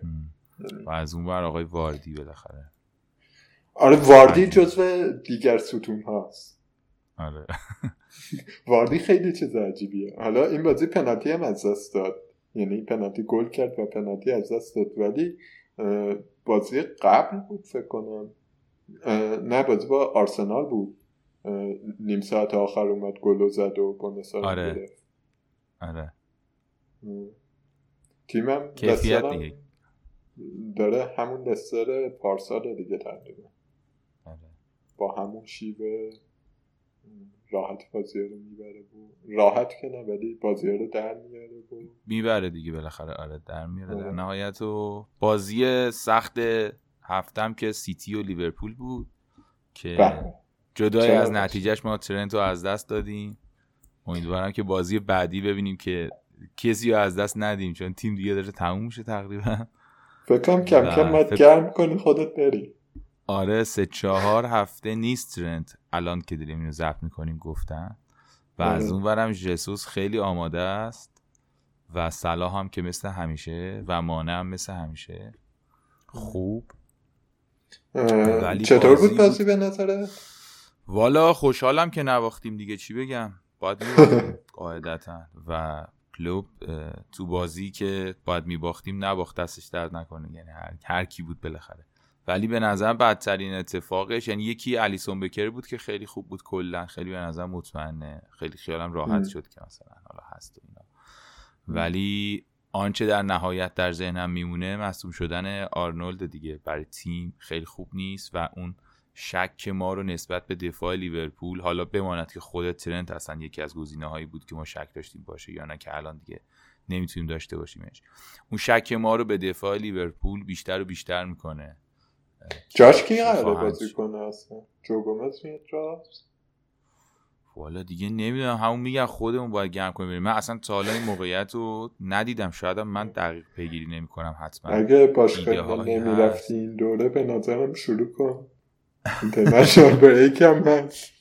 یعنی- و از اون ور آقای واردی بالاخره. آره واردی. جزو دیگر ستون هاست آره. واردی خیلی چیز عجیبیه. حالا این بازی پنالتی هم از دست داد. یعنی پنالتی گل کرد و پنالتی از دست داد ولی بازی قبل بود فکر کنم نه بازی با آرسنال بود نیم ساعت آخر اومد گل و زد و بونس آره. گرفت آره. تیمم کیفیت دیگه. داره همون لستر پارسال دیگه تقریبا آره. با همون شیوه راحت بازی رو می‌بره و راحت که نه ولی بازی رو در میاره و می‌بره دیگه بالاخره آره در میاره در آره. نهایت و بازی سخت هفتم که سیتی و لیورپول بود که بله. جدای از؟ نتیجهش ما ترنت رو از دست دادیم امیدوارم که بازی بعدی ببینیم که کسی رو از دست ندیم چون تیم دیگه داره تموم میشه تقریبا فکرم کم کم باید فکر- گرم کنی خودت بری آره سه چهار هفته نیست ترنت الان که داریم اینو ضبط می‌کنیم گفتن و آره. از اون برم ژسوس خیلی آماده است و صلاح هم که مثل همیشه و مانع هم مثل همیشه. خوب. ولی چطور بود بازی به نظره؟ والا خوشحالم که نباختیم دیگه چی بگم؟ باید قاعدتا. و کلوب تو بازی که باید میباختیم نباخت دستش درد نکنه. یعنی هر, هر کی بود بالاخره. ولی به نظر بدترین اتفاقش یعنی یکی الیسون بکر بود که خیلی خوب بود کلا. خیلی به نظر مطمئنه. خیلی خیالم راحت. شد که مثلا حالا هست اینا. ولی آنچه در نهایت در ذهنم میمونه مصوم شدن آرنولد دیگه. برای تیم خیلی خوب نیست و اون شک ما رو نسبت به دفاع لیورپول حالا بماند که خود ترنت اصلا یکی از گزینه هایی بود که ما شک داشتیم باشه یا نه که الان دیگه نمی‌تونیم داشته باشیمش. اون شک ما رو به دفاع لیورپول بیشتر و بیشتر می‌کنه. جاش کی قراره بازی. کنه اصلا؟ جو گومز میاد راست؟ والا دیگه نمی‌دونم همون میگن خودمون باید گرم کنیم بریم. من اصلا تا حالا این موقعیت رو ندیدم شاید من دقیق پیگیری نمی‌کنم حتما اگه باشگاه نمی‌رفتی این دوره به نظرم شروع کن اینترنشنال بریک هم هست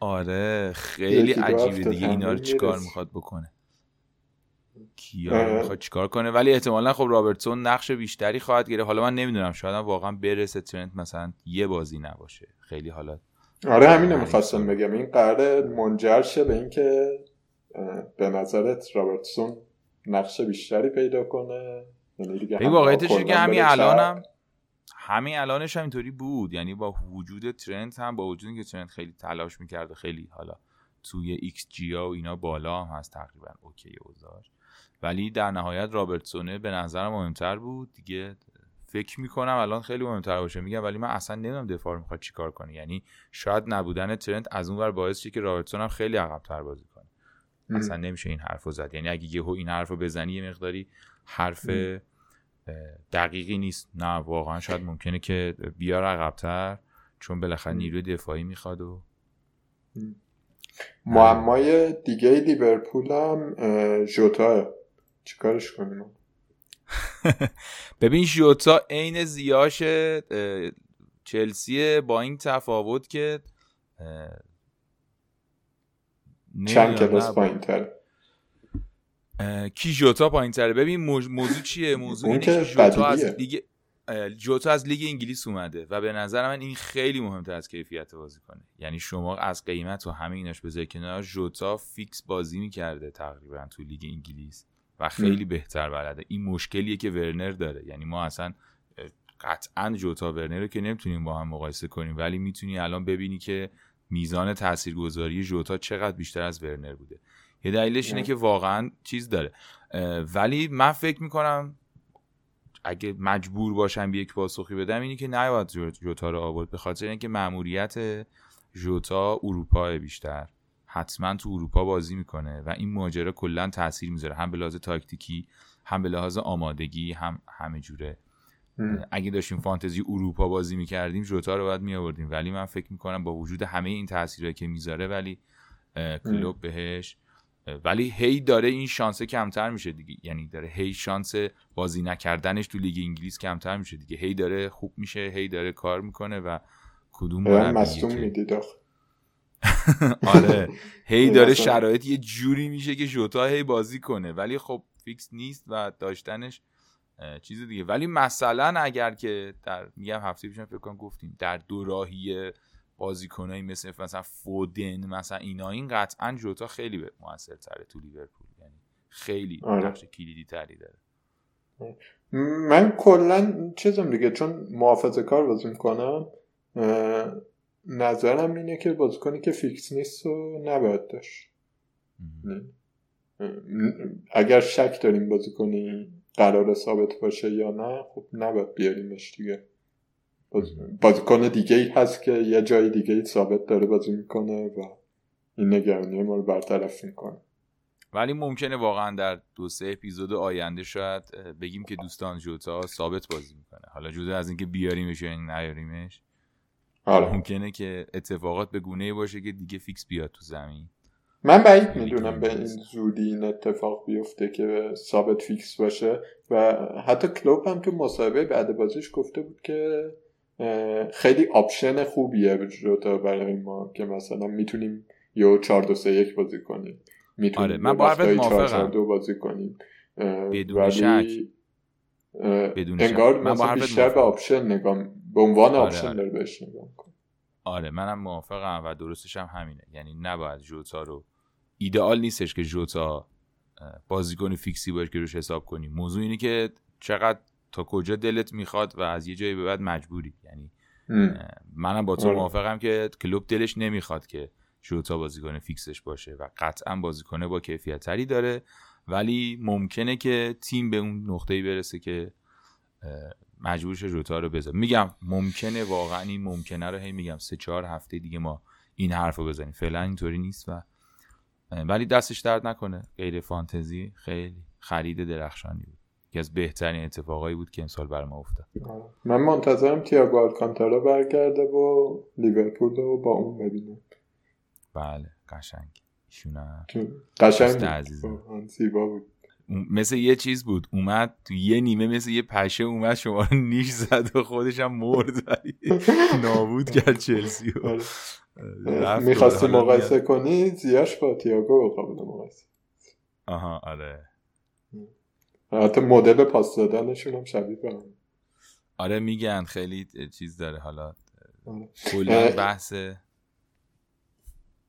آره خیلی عجیبه دیگه اینا رو چیکار. می‌خواد بکنه کیا آره. می‌خواد چیکار کنه. ولی احتمالا خب رابرتسون نقش بیشتری خواهد گرفت. حالا من نمی‌دونم شاید واقعا برسه ترنت مثلا یه بازی نباشه. خیلی حالا آره همینو. می‌خواستم بگم. این قراره منجر شه به اینکه به نظرت رابرتسون نقش بیشتری پیدا کنه. یعنی این هم واقعیتش که همین الانم. همین الانش هم اینطوری بود. یعنی با وجود ترنت هم با وجود اینکه ترنت خیلی تلاش می‌کرد و خیلی حالا توی ایکس جی و اینا بالا هم هست تقریبا okay اوضاعش ولی در نهایت رابرتسونه به نظرم مهمتر بود. دیگه فکر می‌کنم الان خیلی مهمتر باشه. میگم ولی من اصلا نمی‌دونم دفاع رو می‌خواد چیکار کنه. یعنی شاید نبودن ترنت از اون ور باعث شه که رابرتسون هم خیلی عقبتر بازی کنه. ام. اصلا نمیشه این حرف رو زد. یعنی اگه یهو این حرف رو بزنی یه مقداری حرف ام. دقیقی نیست. نه واقعا شاید ممکنه که بیار عقبتر. چون بالاخره. نیروی دفاعی می‌خواد و معمای دیگه لیورپول هم اه، ژوتا. چیکارش کنیم؟ ببین ژوتا عین زیاش اه، چلسی با این تفاوت که چند کلاس پایین تر کی ژوتا پایین تره ببین موضوع چیه؟ موضوع اون که بدیهیه. از دیگه ژوتا از لیگ انگلیس اومده و به نظر من این خیلی مهمتر از کیفیت بازی کنه. یعنی شما از قیمت و همه ایناش بذاری کنار ژوتا فیکس بازی می‌کرده تقریبا تو لیگ انگلیس. و خیلی بهتر بلده. این مشکلیه که ورنر داره. یعنی ما اصلا قطعا جوتا ورنر رو که نمی‌تونیم با هم مقایسه کنیم ولی می‌تونی الان ببینی که میزان تاثیرگذاری جوتا چقدر بیشتر از ورنر بوده. یه دلیلش اینه که واقعا چیز داره. ولی من فکر می‌کنم اگه مجبور باشم یک پاسخی بدم اینی که نباید جوتا رو آورد به خاطر اینکه مأموریت جوتا اروپا بیشتر. حتما تو اروپا بازی می‌کنه و این ماجرا کلا تاثیر می‌ذاره هم به لحاظ تاکتیکی هم به لحاظ آمادگی هم همه جوره. اگه داشتیم فانتزی اروپا بازی می‌کردیم جوتا رو باید میآوردیم. ولی من فکر می‌کنم با وجود همه این تاثیرهایی که می‌ذاره ولی کلوب بهش ولی هی داره این شانسه کمتر میشه دیگه. یعنی داره هی شانس بازی نکردنش تو لیگ انگلیس کمتر میشه دیگه. هی داره خوب میشه هی داره کار می‌کنه و کدوم مصدوم می‌دید آره. هی داره شرایط یه جوری میشه که جوتا هی بازی کنه. ولی خب فیکس نیست و داشتنش چیز دیگه. ولی مثلا اگر که در میگم هفته پیشم فکر کنم گفتیم در دو راهی بازیکنایی مثل مثلا فودن مثلا اینا این قطعا جوتا خیلی به موثر تره تو لیورپول. یعنی خیلی آره. نقش کلیدی تری داره من کلا چیزم دیگه چون محافظه کار بازی می‌کنم نظرم اینه که بازیکنی که فیکس نیست و نباید داشت. اگر شک داریم بازیکنی قرار ثابت باشه یا نه خب نباید بیاریمش دیگه. بازیکن دیگه ای هست که یه جای دیگه ای ثابت داره بازی می‌کنه و این نگرانی ما رو برطرف می‌کنه. ولی ممکنه واقعا در دو سه اپیزود آینده شاید بگیم که دوستان ژوتا ثابت بازی می‌کنه. حالا جدا از اینکه بیاریمش یا نیاریمش حالا. ممکنه که اتفاقات به گونه باشه که دیگه فیکس بیاد تو زمین. من بعید می‌دونم به این زودی این اتفاق بیفته که ثابت فیکس باشه و حتی کلوب هم تو مصاحبه بعد بازیش گفته بود که خیلی option خوبیه ژوتا برای ما که مثلا می‌تونیم یه 4 2 3 1 بازی کنیم. می‌تونیم آره من با موافقم. دو بازی کنیم. بدون شک. بدون انگار من با بیشتر به option نگاه به عنوان آره option آره. داره بهش نگاه کنم آره منم موافقم و درستش هم همینه. یعنی نباید جوتا رو ایدئال نیستش که جوتا بازیکن فیکسی باشه که روش حساب کنیم موضوع اینه که چقدر تا کجا دلت می‌خواد و از یه جایی به بعد مجبوری. یعنی منم با تو آره. موافقم که کلوب دلش نمی‌خواد که جوتا بازیکن فیکسش باشه و قطعا بازیکن با کیفیت تری داره. ولی ممکنه که تیم به اون نقطه‌ای برسه که مجبورش جوتا رو بذاره میگم ممکنه واقعا این ممکنه رو هی میگم. سه چهار هفته دیگه ما این حرف رو بزنیم. فعلا اینطوری نیست و ولی دستش درد نکنه. غیر فانتزی خیلی خرید درخشانی بود. یکی از بهترین اتفاقایی بود که امسال بر ما افتاد. من منتظرم تییاگو آلکانتارا برگرده و لیورپول رو با اون ببینم بله قشنگ. ایشون قشنگ زیبا بود. مثل یه چیز بود. اومد تو یه نیمه مثل یه پشه اومد شما رو نیش زد و خودش هم مرد ولی نابود کرد چلسی آره. می‌خواستی مقایسه کنی؟ زیاش با تیاگو قابل مقایسه. آها آره. حتی مدل پاس دادنشون هم شبیه به آره میگن خیلی چیز داره حالا. آره. کلا بحث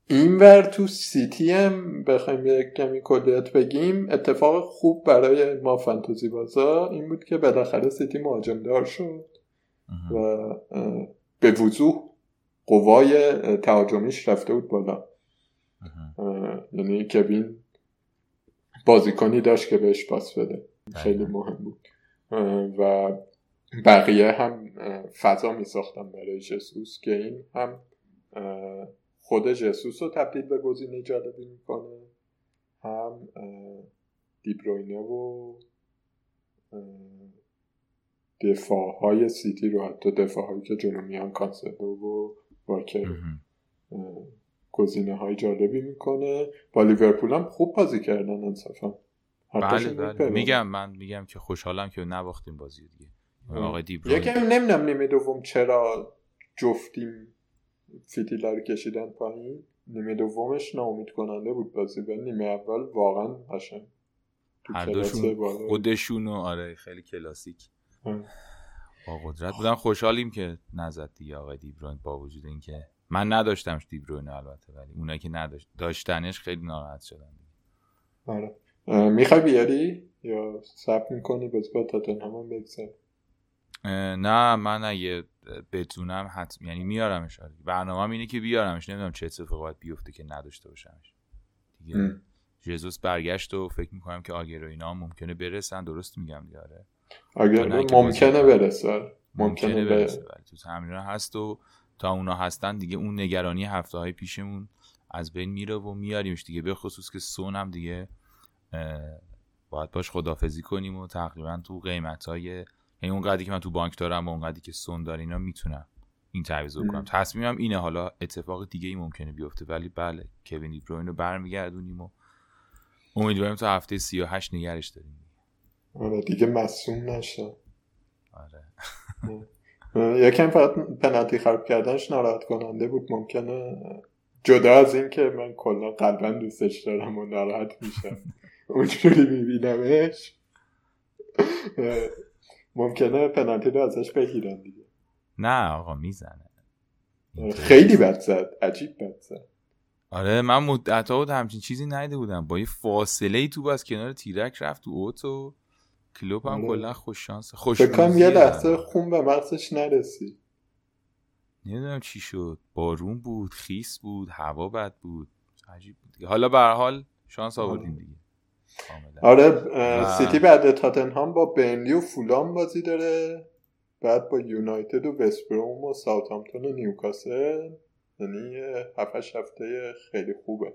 اینور تو سیتی هم بخوایم یک کمی کلیت بگیم. اتفاق خوب برای ما فانتزی بازا این بود که بالاخره سیتی مهاجم دار شد و به وضوح قوای تهاجمیش رفته بود بالا. یعنی کوین بازیکنی داشت که بهش پاس بده. خیلی مهم بود. و بقیه هم فضا می ساختن برای جسوس که این هم خود جسوس رو تبدیل به گزینه جالبی می‌کنه. هم دیبروینه و دفاع های سیتی رو حتی دفاع هایی که جلو میان کانسلو و واکر. گزینه های جالبی می‌کنه. با لیورپول هم خوب بازی کردن انصافا. بله بله. میگم من میگم که خوشحالم که نباختیم بازی دیگه. آقای دیبروینه یکم نمی‌دونم نیمه دوم چرا جفتیم فیتیلا رو کشیدن پایین. نیمه دومش ناامید کننده بود بازی به نیمه اول واقعا هر دوشون خودشون آره خیلی کلاسیک. با قدرت بودن. خوشحالیم که نزد دیگه آقای دیبروین با وجود اینکه من نداشتمش دیبروین البته ولی اونایی که نداشت داشتنش خیلی ناراحت شدن آره. می‌خوای بیاری یا سب می‌کنی؟ بس با تاتنهام هم بگذار نه من اگه بتونم حتم یعنی میارمش آره. برنامه اینه که بیارمش. نمی‌دونم چه اتفاقی باید بیفته که نداشته باشمش. دیگه جزوس برگشت و فکر می‌کنم که آگر و اینا ممکنه برسن. درست میگم دیگه آره. آگر ممکنه برسه ممکنه برسه تو تمرین هست و تا اونا هستن دیگه اون نگرانی هفته های پیشمون از بین میره و میاریمش دیگه. به خصوص که سون هم دیگه باید باش خدافزی کنیم و تقریبا تو قیمت های یعنی اون قدری که من تو بانک دارم و اون قدری که سون داره اینا می‌تونم این تعویض کنم تصمیمم اینه حالا اتفاق دیگه ای ممکنه بیفته ولی بله کوین دیبروین رو برمیگردونیم و امیدواریم تا هفته 38 نگرش داریم. آره دیگه مصوم نشه. آره. یکم فقط پنالتی خراب کردنش ناراحت کننده بود ممکنه جدا از این که من کلا قلبا دوستش دارم و ناراحت میشم. اونجوری میبینمش. ممکنه پنالتی رو ازش بگیرن دیگه. نه آقا می‌زنه. خیلی بد زد. عجیب بد زد. آره من مدت بود همچین چیزی ندیده بودم. با یه فاصله ای تو از کنار تیرک رفت تو اوتو. کلوب هم آره. کلا خوش شانس خوش یه لحظه خون به مغزش نرسید نمی‌دونم چی شد. بارون بود خیس بود هوا بد بود. عجیب بود حالا به حال شانس آوردیم دیگه. آره سیتی بعد تاتنهام با برنلی و فولام بازی داره. بعد با یونایتد و وستبروم و ساوثهامپتون و نیوکاسل. یعنی هفتش هفته خیلی خوبه.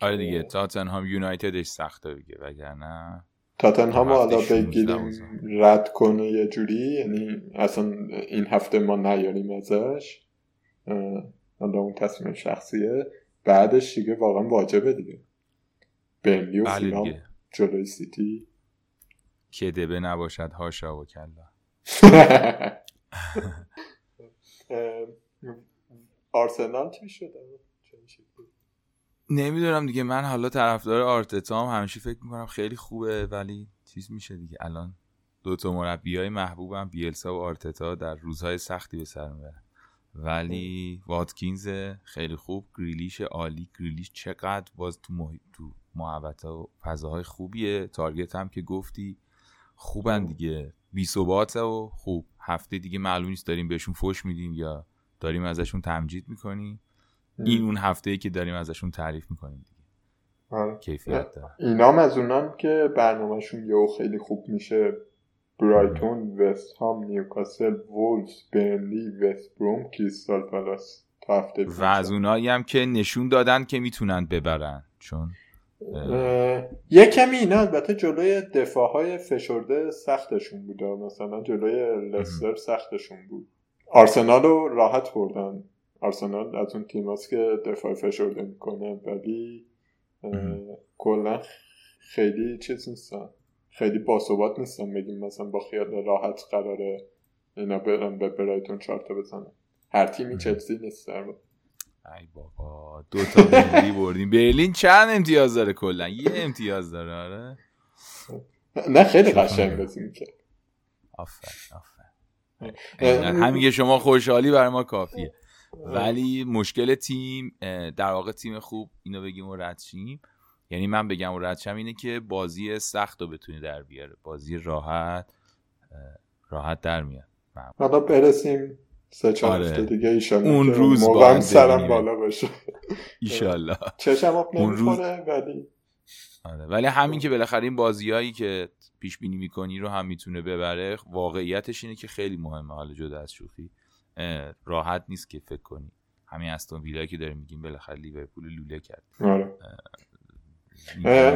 آره دیگه تاتنهام یونایتدش سخته دیگه وگرنه تاتنهام حالا بگیریم رد کنه یه جوری. یعنی اصلا این هفته ما نیاریم ازش. حالا اون تصمیم شخصیه. بعدش دیگه واقعا واجبه دیگه. برنلی و بله جلوی سیتی. که دبه نباشد هاشا و کلا آرسنال چی شده نمی‌دونم دیگه من حالا طرفدار آرتتا هم همیشه فکر می‌کنم خیلی خوبه ولی چیز میشه دیگه. الان دو تا مربی های محبوبم بیلسا و آرتتا در روزهای سختی به سر می‌برن. ولی واتکینز خیلی خوب گریلیش عالی. گریلیش چقدر باز تو محیط تو محبت و فضاهای خوبیه. تارگت هم که گفتی خوبن دیگه. بی و خوب. هفته دیگه معلوم نیست داریم بهشون فوش میدیم یا داریم ازشون تمجید می‌کنیم. این اون هفته ای که داریم ازشون تعریف می‌کنیم دیگه. آره. کیفیت داره. اینام از اونان که برنامهشون یهو خیلی خوب میشه. برایتون وست هام نیوکاسل وولز برنلی وست بروم کریستال پالاس و از اونایی هم که نشون دادن که می‌تونن ببرن. چون یه کمی اینا البته جلوی دفاع های فشرده سختشون بوده. مثلا جلوی لستر سختشون بود. آرسنال رو راحت بردن. آرسنال از اون تیم که دفاع فشرده می‌کنه ولی کلا خیلی چیز نیستن. خیلی باثبات نیستن بگیم مثلا با خیال راحت قراره اینا برن به برایتون چارتا بزنن. هر تیمی چلسی نیست در ای بابا دو تا ملی بردیم. برلین چند امتیاز داره کلا؟ یه امتیاز داره آره. نه خیلی قشنگ بازی می‌کرد. آفر آفر همین شما خوشحالی برای ما کافیه. ولی مشکل تیم در واقع تیم خوب اینو بگیم و رد یعنی من بگم و رد اینه که بازی سخت رو بتونی در بیاره. بازی راحت راحت در میاد. حالا برسیم سه چهار آره. دیگه ایشالله اون روز با سرم بالا باشه. ایشالله. چشم اپ روز... ولی آره. ولی همین که بالاخره این بازیایی که پیش بینی می‌کنی رو هم می‌تونه ببره واقعیتش اینه که خیلی مهمه. حالا جدا از شوخی راحت نیست که فکر کنی. همین استون ویلایی که داریم میگیم بالاخره لیورپول لوله کرد. آره.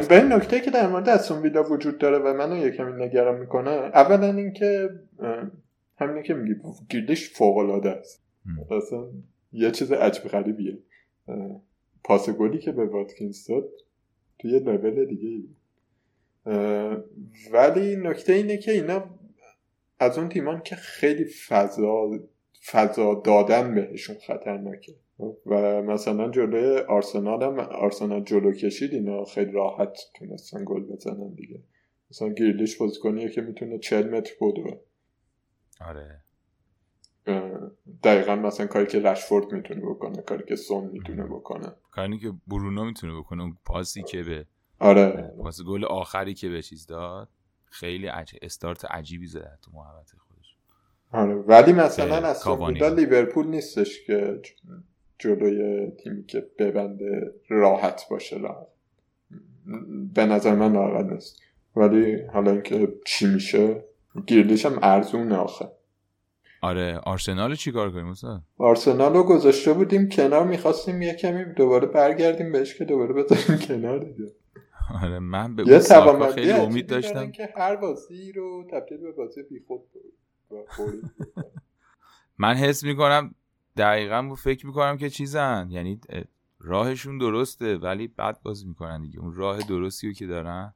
به این نکته که در مورد استون ویلا وجود داره و منو یکمی نگران می‌کنه اولا اینکه همینه که میگی گیردش فوق العاده است اصلا یه چیز عجب غریبیه. پاس گلی که به واتکینز داد توی یه لول دیگه ولی نکته اینه که اینا از اون تیمان که خیلی فضا فضا دادن بهشون خطرناکه. و مثلا جلوی آرسنال هم آرسنال جلو کشید اینا خیلی راحت تونستن گل بزنن دیگه. مثلا گریلیش بازیکنیه که می‌تونه 40 متر بدوه آره. دقیقا مثلا کاری که رشفورد می‌تونه بکنه کاری که سون می‌تونه بکنه. کاری که برونو می‌تونه بکنه اون پاسی که به آره. پاس گل آخری که به چیز داد خیلی عج... استارت عجیبی زده تو محوطه خودش. آره. ولی مثلا از لیورپول نیستش که جلوی تیمی که ببنده راحت باشه راحت. به نظر من راحت نیست. ولی حالا اینکه چی میشه؟ گیرلیش هم ارزونه آخه. آره آرسنال چی کار کنیم استاد آرسنال رو گذاشته بودیم کنار می‌خواستیم یه کمی دوباره برگردیم بهش که دوباره بذاریم کنار دیگه. آره من به اون خیلی امید داشتم. که هر بازی رو تبدیل به بازی بیخود من حس می‌کنم دقیقا فکر می‌کنم که چیزن. یعنی راهشون درسته ولی بد بازی می‌کنن دیگه. اون راه درستی رو که دارن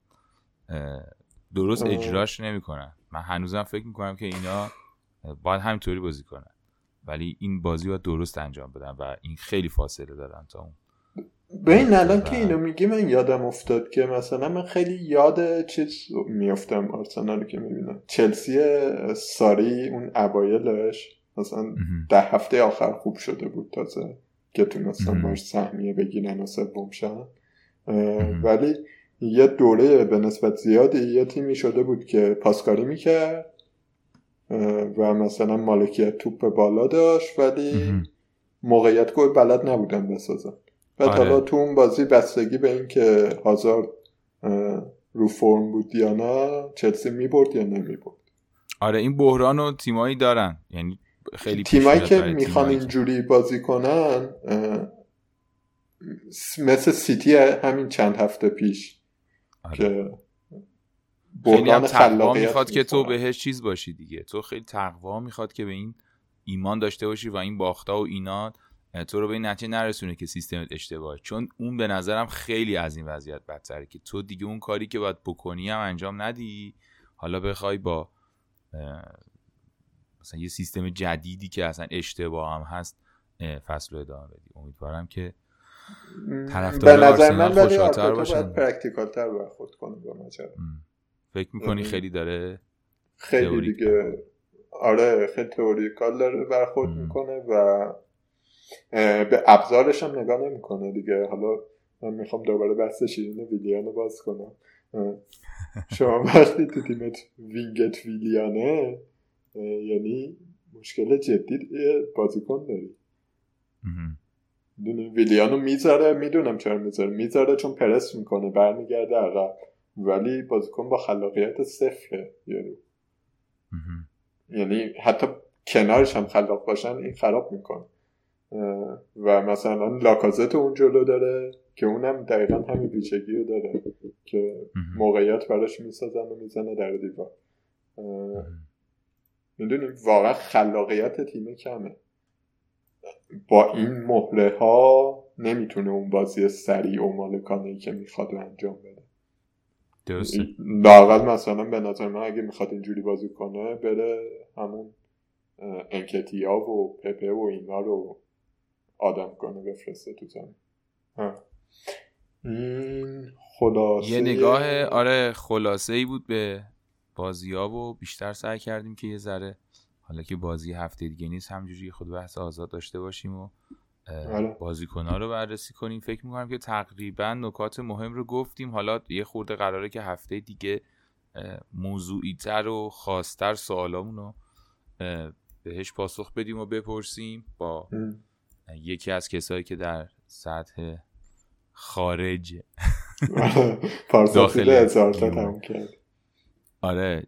درست اجراش نمی‌کنن. من هنوزم فکر می‌کنم که اینا باید همینطوری بازی کنن. ولی این بازی باید درست انجام بدن و این خیلی فاصله دارن تا اون به این الان که اینو میگی من یادم افتاد که مثلا من خیلی یاد چیز میفتم آرسنال که می‌بینم. چلسی ساری اون اوایلش مثلا ده هفته آخر خوب شده بود تازه که تونستن باش سهمیه بگیرن و سوم ولی یه دوره به نسبت زیادی یه تیمی شده بود که پاسکاری می‌کرد و مثلا مالکیت توپ بالا داشت ولی موقعیت گل بلد نبودن بسازن. و آره. حالا تو اون بازی بستگی به این که هازارد رو فرم بود یا نه چلسی می‌برد یا نمی‌برد. آره این بحران رو تیمایی دارن. یعنی خیلی تیمایی که می‌خوان اینجوری بازی کنن مثل سیتی همین چند هفته پیش. آره. که خیلی هم تقوا می‌خواد که تو بهش چیز باشی دیگه. تو خیلی تقوا می‌خواد که به این ایمان داشته باشی و این باختا و اینا تو رو به این نتیجه نرسونه که سیستمت اشتباهه چون اون به نظرم خیلی از این وضعیت بدتره که تو دیگه اون کاری که باید بکنی هم انجام ندی. حالا بخوای با مثلا یه سیستم جدیدی که اصلا اشتباه هم هست فصل رو ادامه بدی. امیدوارم که طرفدار آرسنال خوشحال‌تر باشن practical تر برخورد کنه با ماجرا فکر می‌کنی خیلی داره خیلی دیگه. آره خیلی theoretical داره برخورد می‌کنه و به ابزارش هم نگاه نمی‌کنه دیگه. حالا من می‌خوام دوباره بحث شیرین ویلیان رو باز کنم. شما وقتی تو تیمت وینگت ویلیانه یعنی مشکل جدی بازیکن داری. ویلیانو می‌ذاره می‌دونم چرا می‌ذاره می‌ذاره چون پرس می‌کنه برمیگرده عقب. ولی بازیکن با خلاقیت صفره یعنی. یعنی حتی کنارش هم خلاق باشن این خراب می‌کنه. و مثلا لاکازت اون جلو داره که اونم دقیقا همین ویژگی رو داره که موقعیت براش می‌سازن و می‌زنه در دیوار. می‌دونیم واقعا خلاقیت تیم کمه. با این مهره ها نمی‌تونه اون بازی سریع و مالکانه ای که می‌خواد انجام بده. درسته. مثلا به نظر من اگه می‌خواد اینجوری بازی کنه بره همون انکتیا و پپه و اینا رو آدم کنه بفرسته تو زمین. خلاصه یه نگاه آره خلاصه ای بود به بازی ها و بیشتر سعی کردیم که یه ذره حالا که بازی هفته دیگه نیست همجوری خود بحث آزاد داشته باشیم و آره. بازیکن ها رو بررسی کنیم. فکر می‌کنم که تقریبا نکات مهم رو گفتیم. حالا یه خورده قراره که هفته دیگه موضوعی تر و خاصتر سوالامون رو بهش پاسخ بدیم و بپرسیم با یکی از کسایی که در سطح خارج داخل آره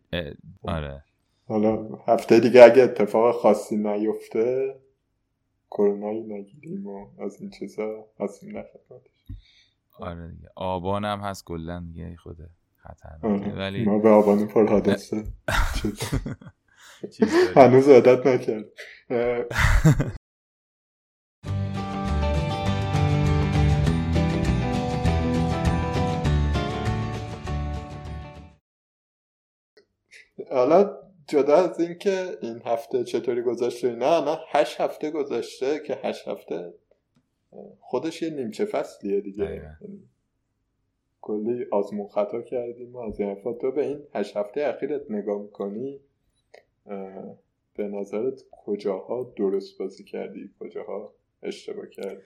آره. حالا هفته دیگه اگه اتفاق خاصی نیفته کرونایی نگیریم و از این چیزا هستیم نخدمتش آره دیگه. آبان هم هست کلا دیگه خود خطرناکه. آره. ولی ما به آبان پر حادثه هنوز عادت نکرد. حالا جدا از اینکه این هفته چطوری گذشته نه نه هشت هفته گذشته که هشت هفته خودش یه نیمچه فصلیه دیگه. یعنی کلی آزمون خطا کردیم و از این تو به این هشت هفته اخیرت نگاه می‌کنی به نظرت کجاها درست بازی کردی؟ کجاها اشتباه کردی؟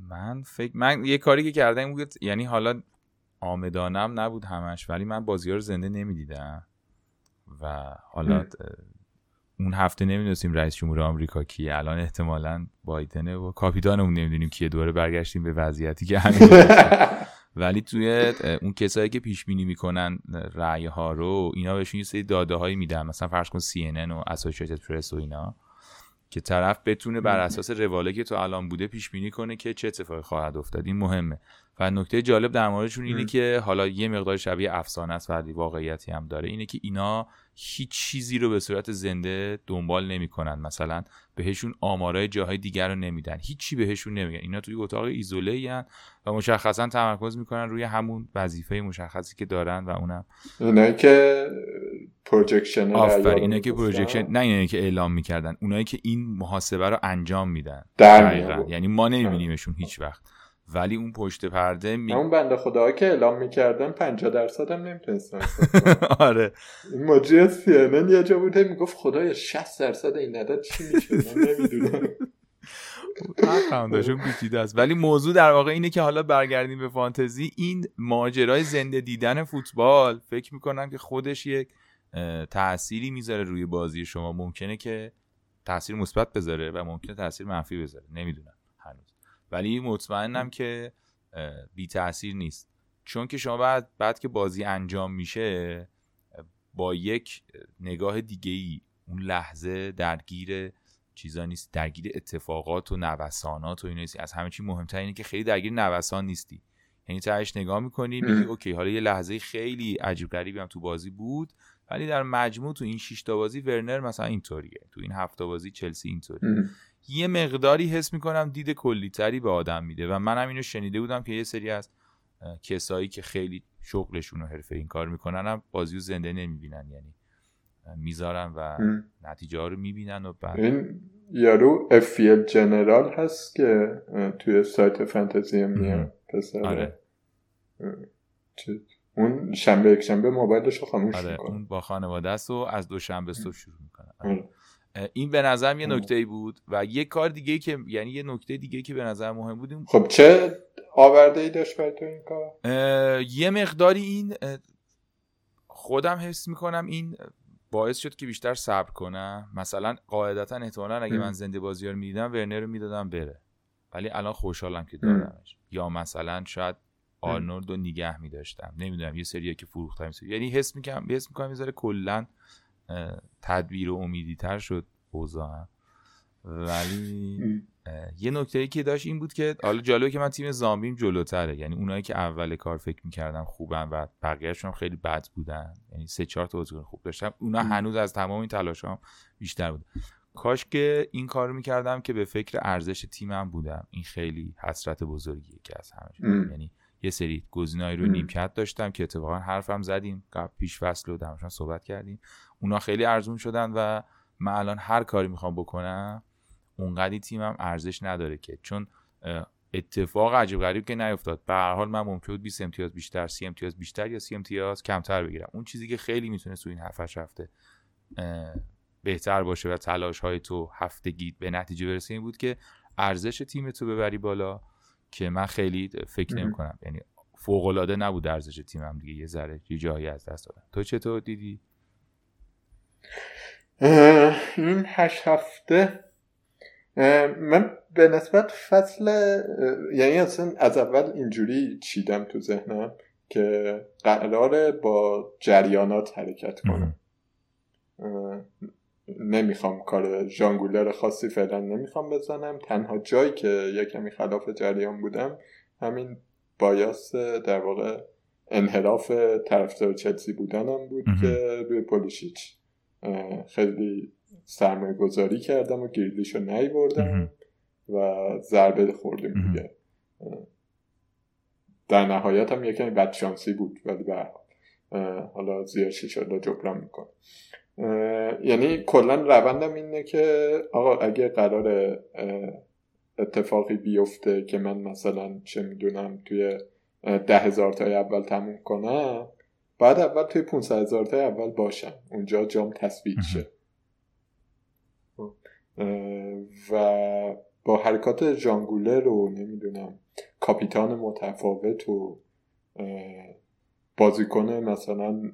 من فکر من یه کاری که کردم بود یعنی حالا آمدانم نبود همش ولی من بازی ها رو زنده نمی‌دیدم. و حالا اون هفته نمی‌دونستیم رئیس جمهور آمریکا کیه. الان احتمالا بایدنه و کاپیتانمون نمی‌دونیم کیه. دوره برگشتیم به وضعیتی که همین ولی توی اون کسایی که پیش بینی می‌کنن رأی ها رو اینا بهشون یه سری داده هایی میدن. مثلا فرض کن CNN و اسوسییتد پرس و اینا. که طرف بتونه بر اساس رواله که تو الان بوده پیش بینی کنه که چه اتفاقی خواهد افتاد. این مهمه. و نکته جالب در موردشون اینه که حالا یه مقدار شبیه افسانه است ولی واقعیتی هم داره. اینه که اینا هیچ چیزی رو به صورت زنده دنبال نمی‌کنن. مثلا بهشون آمارای جاهای دیگر رو نمیدن. هیچی بهشون نمیگن. اینا توی اتاق ایزوله و مشخصا تمرکز می‌کنن روی همون وظیفه مشخصی که دارن و اونم. اینایی که projection offer اینایی که projection نه اینایی که اعلام می‌کردن اونایی که این محاسبه رو انجام میدن. دقیقا. یعنی ما نمیبینیمشون هیچ وقت. ولی اون پشت پرده می... اون بنده خدا که اعلام می‌کردن 50 درصد هم نمی‌تونستن. آره. این مجری سی یه جا بوده می‌گفت خدای 60 درصد این عدد چی میشه؟ من نمی‌دونم. پیچیده است. ولی موضوع در واقع اینه که حالا برگردیم به فانتزی. این ماجرای زنده دیدن فوتبال فکر می‌کنم که خودش یک تأثیری می‌ذاره روی بازی شما. ممکنه که تاثیر مثبت بذاره و ممکنه تاثیر منفی بذاره. نمی‌دونم هنوز. ولی مطمئنم که بی تاثیر نیست. چون که شما بعد بعد که بازی انجام میشه با یک نگاه دیگه ای اون لحظه درگیر چیزا نیست. درگیر اتفاقات و نوسانات و اینا نیستی. از همه چی مهمتر اینه که خیلی درگیر نوسان نیستی. یعنی تهش نگاه می‌کنی میگی اوکی حالا یه لحظه خیلی عجیب غریبی هم تو بازی بود. ولی در مجموع تو این 6 تا بازی ورنر مثلا اینطوریه. تو این هفت بازی چلسی اینطوریه. یه مقداری حس می‌کنم دید کلیتری به آدم میده و منم اینو شنیده بودم که یه سری از کسایی که خیلی شغلشون و حرفه این کار می‌کنن هم بازی رو زنده نمی‌بینن. یعنی می‌ذارن و نتیجه ها رو می‌بینن و بعد این یارو افیل جنرال هست که توی سایت فانتزی هم میاد آره. اون شنبه یک شنبه موبایلش رو خاموش آره. اون با خانواده است و از دو شنبه صبح شروع می‌کنه. آره. این به نظرم یه نکته ای بود و یه کار دیگه که یعنی یه نکته دیگه که به نظر مهم بود خب چه آورده ای داشت برای تو این کار؟ یه مقداری این خودم حس می‌کنم این باعث شد که بیشتر صبر کنم. مثلا قاعدتا احتمالا اگه من زنده بازی رو می‌دیدم ورنر رو می‌دادم بره. ولی الان خوشحالم که دارمش یا مثلا شاید آرنولد رو نگه میداشتم. نمی‌دونم یه سریه که فروختم یعنی حس می‌کنم حس می‌کنم یه ذره کلا تدبیر و امیدی تر شد اوضاع ولی یه نکته ای که داشت این بود که حالا جالبه که من تیم زامبیم جلوتره. یعنی اونایی که اول کار فکر می‌کردم خوبن و بقیهشون خیلی بد بودن. یعنی سه چهار تا بازیکن خوب داشتم. اونا هنوز از تمام این تلاشام بیشتر بود. کاش که این کار می‌کردم که به فکر ارزش تیمم بودم. این خیلی حسرت بزرگیه که از همه یعنی یه سری گزینه‌ای رو نیمکت داشتم که اتفاقا حرفم زدیم قبل پیش فصل و درمشان صحبت کردیم. اونا خیلی ارزون شدن و من الان هر کاری می‌خوام بکنم اونقدی تیمم ارزش نداره که. چون اتفاق عجیب غریب که نیفتاد. به هر حال من ممکن بود 20 امتیاز بیشتر 30 امتیاز بیشتر یا 30 امتیاز کمتر بگیرم. اون چیزی که خیلی می‌تونه تو این هفت هفته بهتر باشه و تلاش های تو هفتگی به نتیجه برسه این بود که ارزش تیم تو ببری بالا. که من خیلی فکر نمی کنم یعنی فوق العاده نبود ارزش تیمم دیگه. یه ذره یه جایی از دست دادم تو چطور دیدی؟ این هشت هفته من به نسبت فصل یعنی اصلا از اول اینجوری چیدم تو ذهنم که قراره با جریانات حرکت کنم. نمی‌خوام کار ژانگولر خاصی فعلا نمی‌خوام بزنم. تنها جایی که یکمی خلاف جریان بودم همین بایاس در واقع انحراف طرفدار چلسی بودنم بود که روی پولیشیچ خیلی سرمایه گذاری کردم و گریلیش رو نی بردم و ضربه خوردیم دیگه. در نهایت هم یکمی بدشانسی بود ولی به حالا زیاد شده جبران می‌کنم. یعنی کلا روندم اینه که آقا اگه قرار اتفاقی بیفته که من مثلا چه می‌دونم توی ده هزار تای اول تموم کنم بعد اول توی 500 هزار تای اول باشم. اونجا جام تثبیت شه. و با حرکات جانگولر رو نمی‌دونم کاپیتان متفاوت و بازیکن مثلا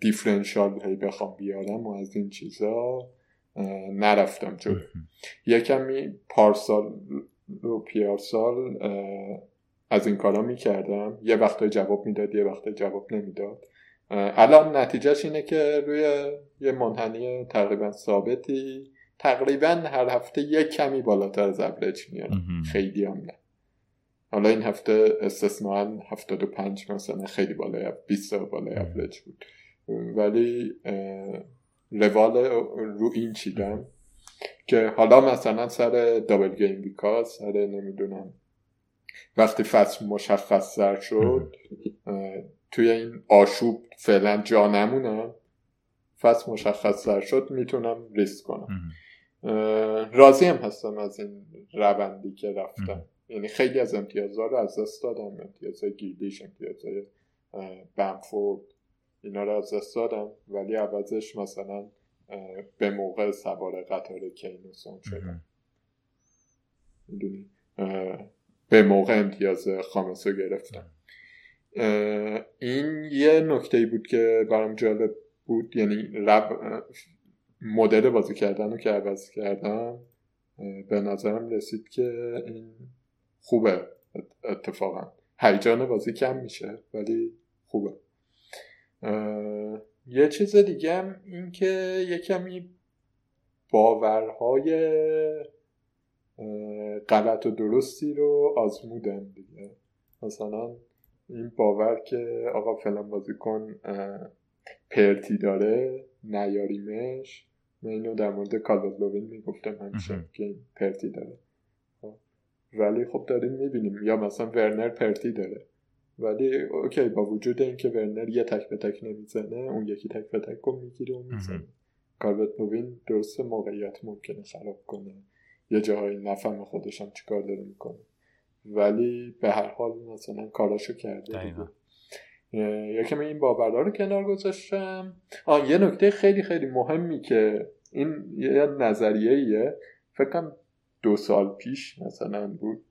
دیفرنشال هی بخوام بیارم و از این چیزا نرفتم جلو. یکمی پارسال و پیارسال از این کارا می‌کردم. یه وقت جواب می‌داد یه وقت جواب نمی‌داد. الان نتیجهش اینه که روی یه منحنی تقریبا ثابتی تقریبا هر هفته یک کمی بالاتر از ابرج میاد خیلی هم نه. حالا این هفته استثنان 75 مثلا خیلی بالای 20 بالای ابرج بود. ولی روال رو این چیدم که حالا مثلا سر دابل گیم بیکاز سر نمی‌دونم وقتی فصل مشخص سر شد توی این آشوب فعلا جا نمونم فصل مشخص سر شد می‌تونم ریسک کنم. راضی هم هستم از این روندی که رفتم. یعنی خیلی از امتیازها رو از دست دادم امتیازهای گیلیش امتیازهای بمفورد اینا رو از دست دادم. ولی عوضش مثلا به موقع سوار قطار کینوسون شدم. می‌دونی؟ به موقع امتیاز خامس رو گرفتم این یه نکته بود که برام جالب بود. یعنی رب مدل بازی کردن رو که عوض کردم به نظرم رسید که این خوبه اتفاقا. هیجان بازی کم میشه ولی خوبه. یه چیز دیگه هم این که یه کمی باورهای غلط و درستی رو آزمودم دیگه. مثلا این باور که آقا فلان بازیکن پرتی داره نیاریمش من اینو در مورد کالوت لوین می‌گفتم همیشه که این پرتی داره. خب. ولی خب داریم می‌بینیم. یا مثلا ورنر پرتی داره. ولی okay با وجود اینکه ورنر یه تک به تک نمی‌زنه اون یکی تک به تک رو می‌گیره و می‌زنه. کالوت لوین درست موقعیت ممکنه خراب کنه. یه جاهایی نفهم خودش هم چیکار داره می‌کنه. ولی به هر حال مثلا کاراشو کرده یکم این باورها رو کنار گذاشتم. آه یه نکته خیلی خیلی مهمی که این یه نظریه ایه فکرم دو سال پیش مثلا بود.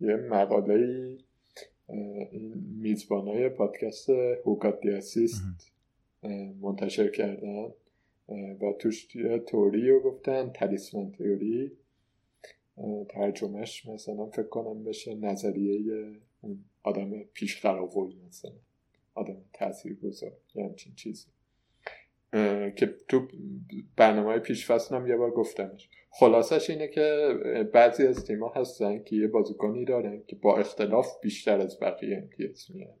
یه مقاله این میزبان های پادکست هوکات دیاسیست منتشر کردن و توش توری رو گفتن تلیسمن تیوری ترجمهش مثلا فکر کنم بشه نظریه اون آدم پیش قراول مثلا آدم تاثیر گذار یه همچین چیزی. که تو برنامه پیش هم یه بار گفتمش خلاصش اینه که بعضی از تیما هستن که یه بازیکنی دارن که با اختلاف بیشتر از بقیه امتیاز میاد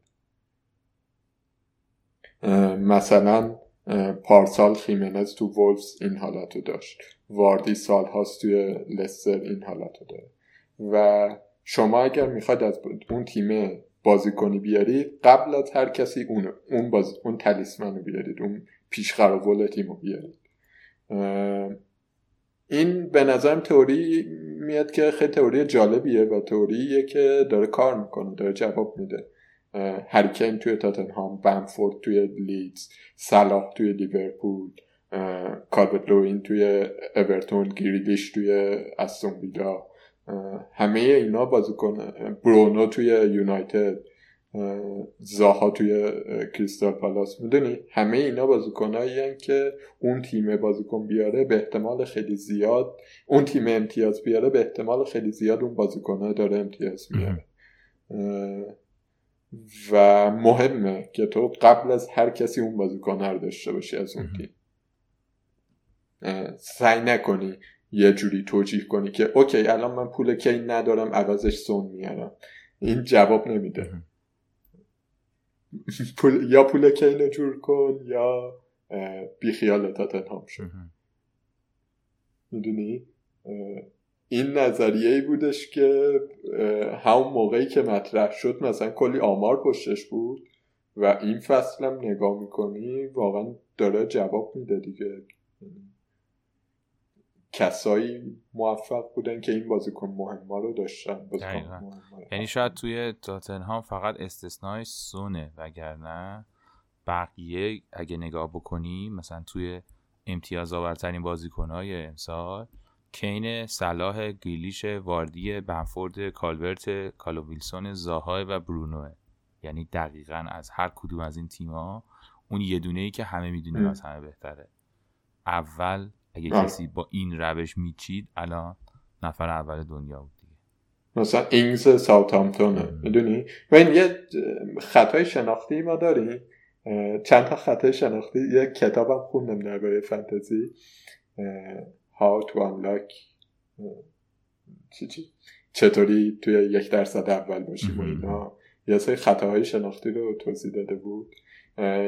مثلا پارسال خیمنز تو وولفز این حالت رو داشت. واردی سال هاست توی لستر این حالت رو داره. و شما اگر می‌خواد از اون تیم بازیکنی بیارید قبل از هر کسی اون اون باز اون تلیسمن رو بیارید اون پیش تیم تیمو بیارید. این به نظرم تئوری میاد که خیلی تئوری جالبیه و تئوریه که داره کار می‌کنه داره جواب میده. هریکین توی تاتنهام بنفورد توی لیدز صلاح توی لیورپول کاربت لوین توی اورتون گریلیش توی استون ویلا. همه اینا بازیکن برونو توی یونایتد. زاها توی کریستال پالاس. می‌دونی؟ همه اینا بازیکنایی که اون تیم بازیکن بیاره به احتمال خیلی زیاد اون تیم امتیاز بیاره به احتمال خیلی زیاد اون بازیکنها داره امتیاز میاره و مهمه که تو قبل از هر کسی اون بازیکن رو داشته باشی از اون تیم. سعی نکنی یه جوری توجیه کنی که اوکی الان من پول کی ندارم عوضش سون میارم. این جواب نمیده. پول یا پول کین جور کن یا بیخیال تاتنهام شد می‌دونی؟ این نظریه ای بودش که همون موقعی که مطرح شد مثلا کلی آمار پشتش بود و این فصلم نگاه می‌کنی واقعا داره جواب میده دیگه. کسایی موفق بودن که این بازیکن مهم رو داشتن یعنی شاید توی تاتنهام فقط استثنای سونه وگرنه بقیه اگه نگاه بکنی مثلا توی امتیاز آورترین بازیکنهای امسال کین صلاح گیلیش واردی بنفورد کالورت کالو ویلسون زاهای و برونوه. یعنی دقیقا از هر کدوم از این تیم‌ها اون یه دونه ای که همه می‌دونیم از همه بهتره. اول اگه کسی با این روش میچید الان نفر اول دنیا بود دیگه. مثلا اینگز ساوتامتونه می‌دونی؟ و این یه خطای شناختی ما داریم چند تا خطای شناختی؟ یه کتابم خوندم درباره فانتزی How to Unlock چی چی؟ چطوری توی یک درصد اول باشی و اینا. یه سری خطاهای شناختی رو توضیح داده بود.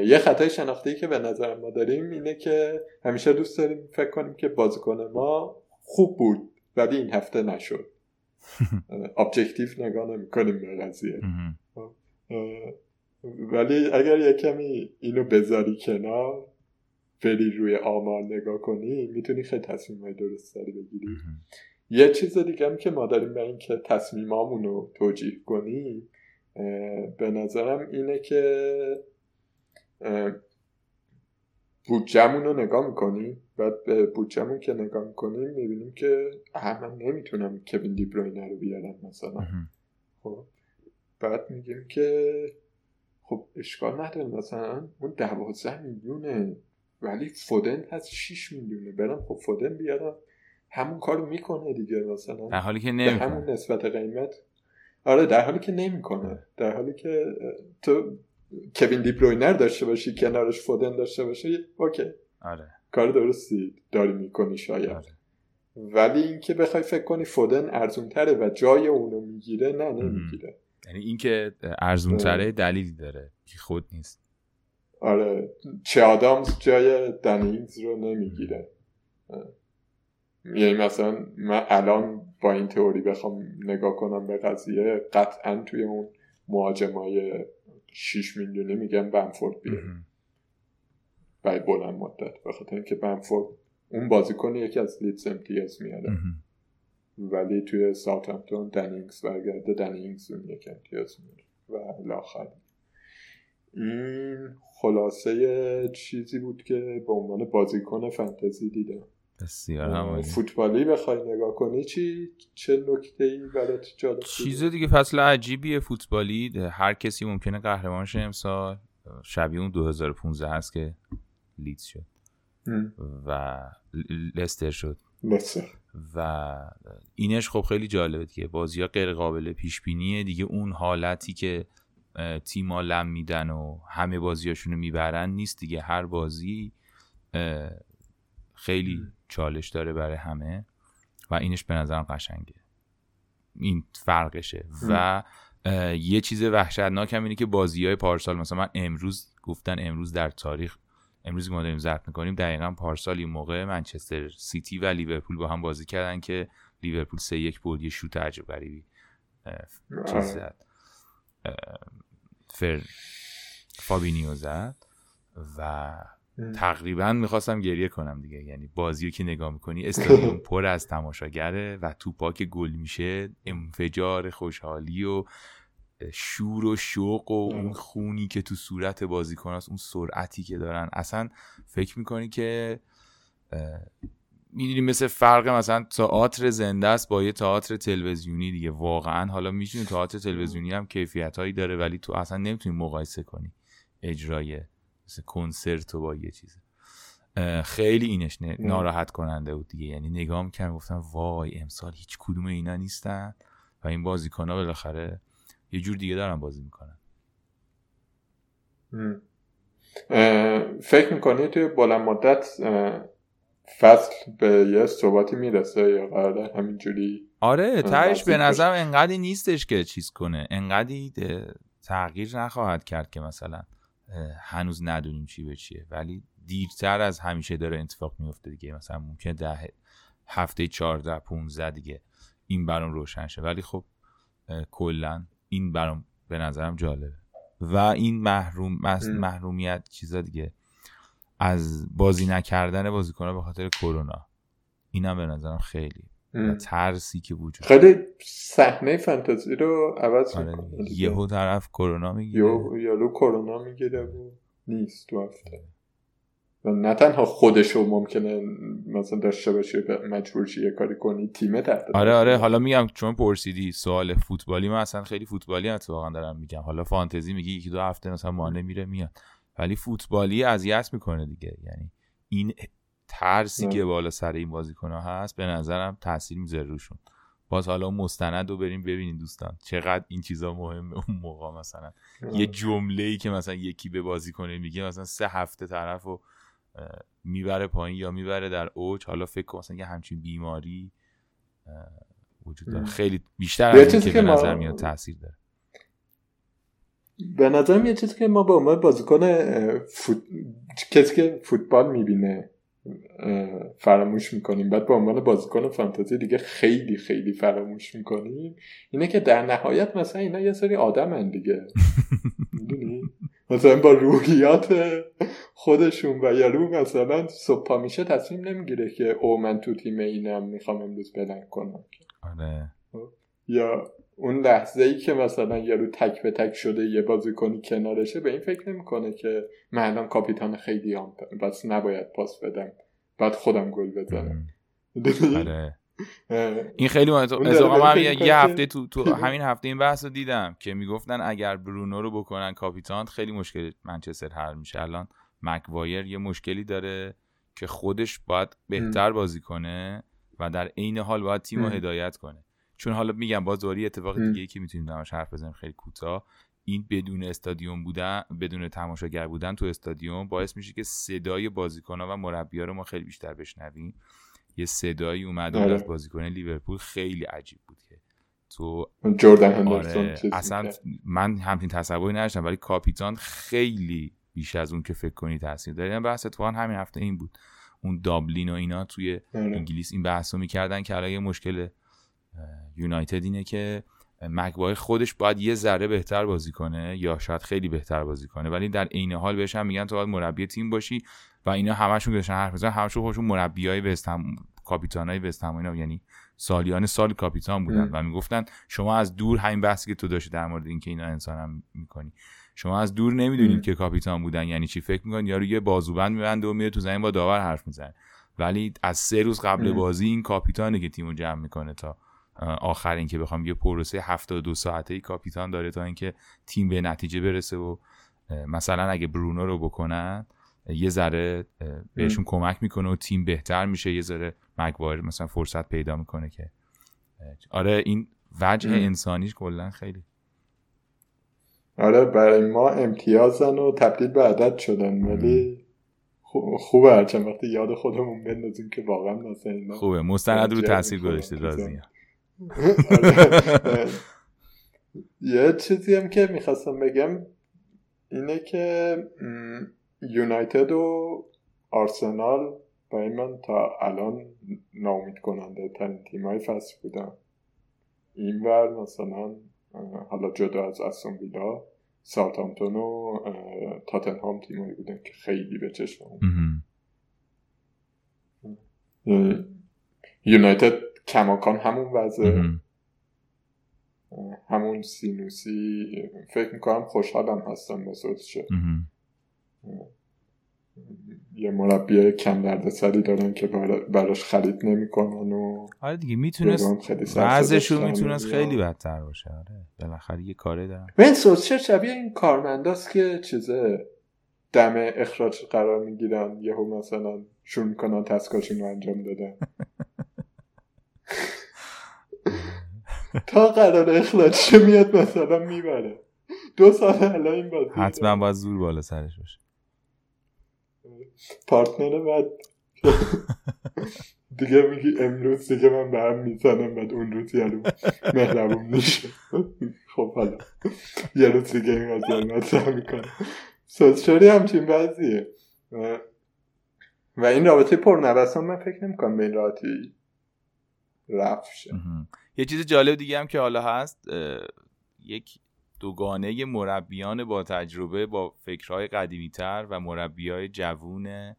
یه خطای شناختی که به نظر ما داریم اینه که همیشه دوست داریم فکر کنیم که بازیکن ما خوب بود ولی این هفته نشد. ابجکتیو نگاه نمی کنیم به قضیه. ولی اگر یه کمی اینو بذاری کنار بری روی آمار نگاه کنی می‌تونی خیلی تصمیم های درست داری بگیری. یه چیز دیگه هم که ما داریم به این که تصمیمامون رو توجیه کنیم به نظرم اینه که بودجمون رو نگاه می‌کنیم. بعد به بودجمون که نگاه می‌کنیم می‌بینیم که من نمی‌تونم کوین دیبروینه رو بیارم مثلا. خب. بعد میگیم که خب اشکال نداره مثلا اون دوازده میلیونه ولی فودن هست 6 میلیونه. برم خب فودن بیارم همون کارو می‌کنه دیگه مثلا. در حالی که نمی‌کنه همون نسبت قیمت. آره در حالی که نمی‌کنه. در حالی که تو کوین دیبروینر داشته باشی کنارش فودن داشته باشی اوکی. آره. کار درستی داری می‌کنی شاید. آره. ولی اینکه بخوای فکر کنی فودن ارزون تره و جای اونو می‌گیره نه نمی‌گیره. یعنی اینکه ارزون تره دلیلی داره که خود نیست. آره. چه آدامز جای دنینگز رو نمی‌گیره. یعنی مثلا من الان با این تئوری بخوام نگاه کنم به قضیه قطعا توی اون مهاجمای 6 میلیونی میگم بنفورد بیاره برای بلند مدت بخاطر اینکه بنفورد اون بازیکن یکی از لیدز امتیاز میاره. ولی توی ساوثهمپتون دنینگز برگرده دنینگز اون یک امتیاز میاره و لاخر این خلاصه چیزی بود که به عنوان بازیکن فانتزی دیدم. بسیار فوتبالی بخوای نگاه کنی چی؟ چه نکته ای برات جالب چیز دیگه فصل عجیبیه فوتبالی. هر کسی ممکنه قهرمان شه امسال. شبیه اون 2015 هست که لیدز شد. و لستر شد. لستر. و اینش خب خیلی جالبه دیگه. بازی ها غیر قابل پیش بینیه دیگه اون حالتی که تیما لم میدن و همه بازیاشونو می‌برن نیست دیگه. هر بازی خیلی چالش داره برای همه و اینش به نظرم قشنگه. این فرقشه. و یه چیز وحشتناک هم اینه که بازی های پارسال مثلا من امروز گفتن امروز در تاریخ امروز ما داریم ضبط می‌کنیم دقیقا پارسال این موقع منچستر سیتی و لیورپول با هم بازی کردن که لیورپول سه یک بود یه شوت عجب غریبی چیز زد. فر فابینیو زد و تقریبا می‌خواستم گریه کنم دیگه. یعنی بازی که نگاه می‌کنی؟ استادیوم پر از تماشاگره و توپا گل میشه. انفجار خوشحالی و شور و شوق و اون خونی که تو صورت بازیکن اون سرعتی که دارن. اصلا فکر می‌کنی که می‌دونی مثل فرق مثلا تئاتر زنده است با یه تئاتر تلویزیونی دیگه. واقعا حالا می‌تونی تئاتر تلویزیونی هم کیفیت هایی داره ولی تو اصلا نمی‌تونی مقایسه کنی اجرای مثل کنسرت و با یه چیز. خیلی اینش ناراحت کننده بود دیگه. یعنی نگاه می‌کنم گفتم وای امسال هیچ کدوم اینا نیستن و این بازیکن ها بالاخره یه جور دیگه دارن بازی می‌کنن. فکر می‌کنی توی بلند مدت فصل به یه ثباتی می‌رسه یا قراره همینجوری؟ آره تهش به نظرم انقدی نیستش که چیز کنه. انقدی تغییر نخواهد کرد که مثلا هنوز ندونیم چی به چیه. ولی دیرتر از همیشه داره اتفاق میفته دیگه. مثلا ممکن ده هفته 14 15 دیگه این برام روشن شه. ولی خب کلا این برام به نظرم جالبه. و این محروم محرومیت چیزا دیگه. از بازی نکردن بازیکن‌ها به خاطر کرونا. اینم به نظرم خیلی ترسی که وجود خیلی صحنه فانتزی رو عوض آره یهو طرف کرونا می‌گیره. یهو کرونا می‌گیره و نیست تو هفته و نه تنها خودشو ممکنه مثلا داشته باشی مجبور یه کاری کنی تیمه تحت آره آره. حالا میگم چون پرسیدی سوال فوتبالی من اصلا خیلی فوتبالی اتفاقا دارم میگم. حالا فانتزی میگی یکی دو هفته مثلا مانع میره میاد. ولی فوتبالی اذیت می‌کنه دیگه. یعنی این ترسی که بالا سر این بازیکن هست به نظرم تاثیر می‌ذاره روشون. باز حالا مستند رو بریم ببینین دوستان. چقدر این چیزا مهمه اون موقع مثلا. یه جمله ای که مثلا یکی به بازی کنه میگه مثلا سه هفته طرف رو می‌بره پایین یا می‌بره در اوج. حالا فکر کن مثلا یه همچین بیماری وجود داره. خیلی بیشتر از که به نظر میاد تاثیر داره. به نظرم یه چیزی که ما به عنوان بازیکن فوت... کسی که فوتبال می‌بینه فراموش می‌کنیم. بعد به عنوان بازیکن فانتزی دیگه خیلی خیلی فراموش می‌کنیم. اینه که در نهایت مثلا اینا یه سری آدم دیگه. مثلا با روحیات خودشون و یارو مثلا صبح میشه تصمیم نمی‌گیره که او من تو تیم اینم می‌خوام امروز بلنگ کنم. آره. یا اون لحظه ای که مثلا یارو تک به تک شده یه بازیکنی کنارشه به این فکر نمی‌کنه که من الان کاپیتان خیلی هم بس نباید پاس بدم. بعد خودم گل بزنم. آره. این خیلی مهمه. من یه هفته تو, تو همین هفته این بحث رو دیدم که می‌گفتن اگر برونو رو بکنن کاپیتان خیلی مشکل منچستر حل میشه. الان مکوایر یه مشکلی داره که خودش باید بهتر بازی کنه و در عین حال باید تیم رو هدایت کنه. چون حالا میگم باز دوری اتفاق دیگه ای که می‌تونیم درش حرف بزنیم خیلی کوتاه. این بدون استادیوم بودن بدون تماشاگر بودن تو استادیوم باعث میشه که صدای بازیکن‌ها و مربی‌ها رو ما خیلی بیشتر بشنویم. یه صدایی اومد آره. از بازیکن لیورپول خیلی عجیب بود که تو جردن آره اصلا من همچین تصوری نداشتم ولی کاپیتان خیلی بیش از اون که فکر کنی تاثیر داره. این یعنی بحث اتفاقا همین هفته این بود. اون دابلین و اینا توی آره. انگلیس این بحثو می‌کردن که الان یه مشکل یونایتد اینه که مگوایر خودش باید یه ذره بهتر بازی کنه یا شاید خیلی بهتر بازی کنه ولی در عین حال بهش هم میگن تو باید مربی تیم باشی و اینا همشون داشتن حرف می‌زنن همشون خودشون مربیای وستهم کاپیتانای وستهم اینا یعنی سالیان سال کاپیتان بودن و می‌گفتن شما از دور همین بحثی که تو داشتی در مورد اینکه اینا انسان هم می‌کنی. شما از دور نمی‌دونید که کاپیتان بودن یعنی چی. فکر می‌کنید یارو یه بازوبند میبنده و میره تو زمین با داور حرف می‌زنه. ولی از سه روز قبل بازی این کاپیتانه که تیمو جمع می‌کنه تا آخر اینکه بخوام یه پروسه 72 ساعته ای کاپیتان داره تا اینکه تیم به نتیجه برسه و مثلا اگه برونو رو بکنن یه ذره بهشون کمک می‌کنه و تیم بهتر میشه یه ذره مگوایر مثلا فرصت پیدا می‌کنه که. آره این وجه انسانیش کلا خیلی. آره برای ما امتیازن و تبدیل به عدد شدن ولی خوبه هرچند وقتی یاد خودمون بندازیم که واقعا مثلا خوبه. مستند رو تاثیر گذاشته راضیه یه چیزی هم که می‌خواستم بگم اینه که یونایتد و آرسنال برای من تا الان ناامید کننده ترین تیم های فصل بودن. ور مثلا حالا جدا از استون ویلا ساوثهامپتون و تاتنهام تیمایی بودن که خیلی به چشم یونایتد کماکان همون وضع. همون سینوسی فکر می‌کنم خوشحالم هستم با شد یه مربی کم درد سری دارن که براش خرید نمی‌کنن و آره دیگه می‌تونست بعضشون می‌تونست خیلی بدتر باشه. آره بالاخره یه کاره دارن. این سوسچر شبیه این کارمنداست که چیزه دم اخراج قرار می‌گیرن یهو مثلا شروع می‌کنن تسکاشون رو انجام دادن. تا قرار اخراج میاد مثلا می‌بره. دو سال الان این بازی حتما باید زور بالا سرش باشه. پارتنر بعد. دیگه میگی امروز دیگه من به هم می‌زنم بعد اون روز یارو مهربون میشه. خب حالا. یه روز دیگه این قضیه مطرح می‌کنه سوزشاری همچین بعضیه. و این رابطه پرنوسان من فکر نمی‌کنم به این راحتی رفت یه چیز جالب دیگه هم که حالا هست یک دوگانه مربیان با تجربه با فکرهای قدیمی تر و مربی های جوون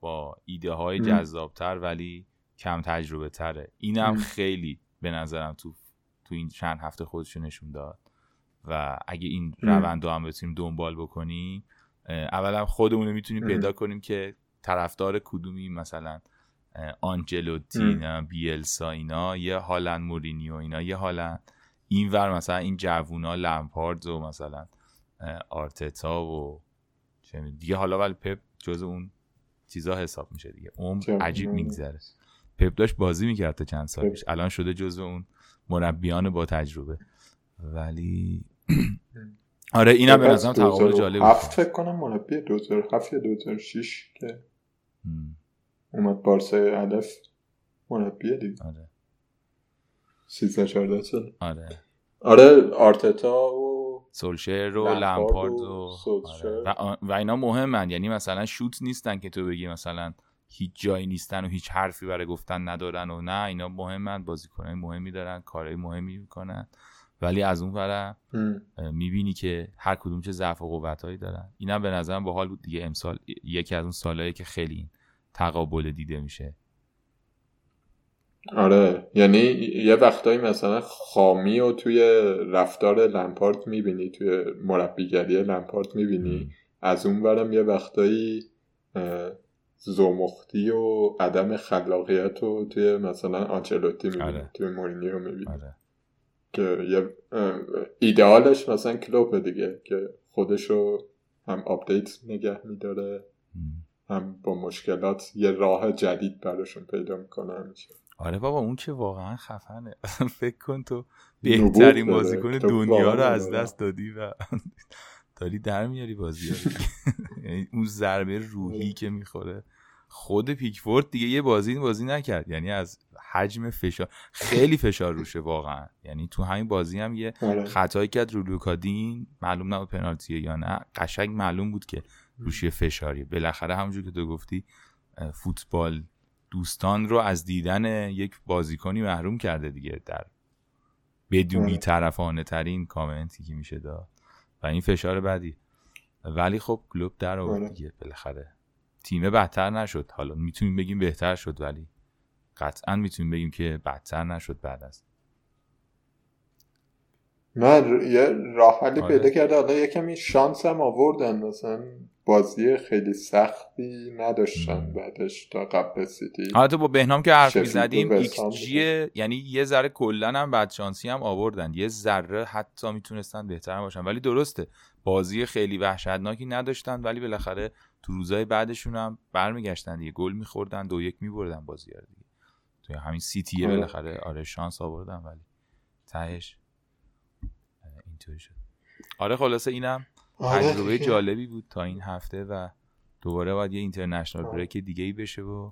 با ایده های جذابتر ولی کم تجربه تره اینم خیلی به نظرم تو تو این چند هفته خودشو نشون داد و اگه این روند هم بتونیم دنبال بکنیم اولا خودمون رو می‌تونیم پیدا کنیم که طرفدار کدومی مثلا آنجلوتی بیلسا اینا یه هالند مورینیو اینا یه هالند. این ور مثلا این جوونا لمپارد و مثلا آرتتا و دیگه حالا ولی پپ جز اون چیزا حساب میشه دیگه. اون عجیب میگذره. پپ داشت بازی می‌کرد تا چند سال پیش الان شده جز اون مربیان با تجربه. ولی آره اینم به نظرم تقابل جالب هفت فکر کنم مربی 2007 یا 2006 که اومد بارسا الف مربی دیگه. آره. 13 14 سال. آره. آره آرتتا و سولشر و لمپارد و, آره. و, و اینا مهمن. یعنی مثلا شوت نیستن که تو بگی مثلا هیچ جایی نیستن و هیچ حرفی برای گفتن ندارن و نه اینا مهمن. بازیکنای مهمی دارن کارهای مهمی می‌کنن. ولی از اون ور می‌بینی که هر کدوم چه ضعف و قوتهایی دارن. اینم به نظرم باحال بود دیگه. امسال یکی از اون سالهایی که خیلی تقابل دیده میشه. آره یعنی یه وقتایی مثلا خامی و توی رفتار لمپارد می‌بینی توی مربیگری لمپارد می‌بینی. از اون ورم یه وقتایی زمختی و عدم خلاقیت رو توی مثلا آنچلوتی می‌بینی آره. توی مورینیو می‌بینی. آره. که یه ایدئالش مثلا کلوپه دیگه که خودشو هم update نگه میداره. هم با مشکلات یه راه جدید براشون پیدا می‌کنه همیشه. آره بابا اون که واقعا خفنه. فکر کن تو بهترین بازیکن دنیا رو از دست دادی و داری در میاری بازی یعنی اون ضربه روحی که می‌خوره. خود پیکفورد دیگه یه بازی بازی نکرد. یعنی از حجم فشار خیلی فشار روشه واقعا. یعنی تو همین بازی هم یه آره. خطایی کرد رو لوکادین معلوم نبود پنالتیه یا نه. قشنگ معلوم بود که روش فشاری. بالاخره همونجور که تو گفتی فوتبال دوستان رو از دیدن یک بازیکنی محروم کرده دیگه در بدون آره. طرفانه ترین کامنتی که میشه داد. و این فشار بعدی ولی خب کلوب در آورد آره. دیگه. بالاخره تیمه بدتر نشد. حالا می‌تونیم بگیم بهتر شد ولی قطعا می‌تونیم بگیم که بدتر نشد بعد از. من یه راه حلی آره. پیدا کرده حالا یکمی شانس هم آوردن. مثلا بازی خیلی سختی نداشتن بعدش تا قبل سیتی. حالا با بهنام که حرف می‌زدیم ایکس یعنی یه ذره کلا هم بعد شانسی هم آوردن. یه ذره حتی می‌تونستن بهتر باشن. ولی درسته بازی خیلی وحشتناکی نداشتن ولی بالاخره تو روزای بعدشون هم برمیگشتن دیگه. گل میخوردن دو یک میبردن بازی دیگه. تو همین سیتی آره. بالاخره آره شانس آوردن ولی تهش اینطوری شد. آره خلاصه اینم آره. تجربه جالبی بود تا این هفته و دوباره باید یه international break دیگه ای بشه و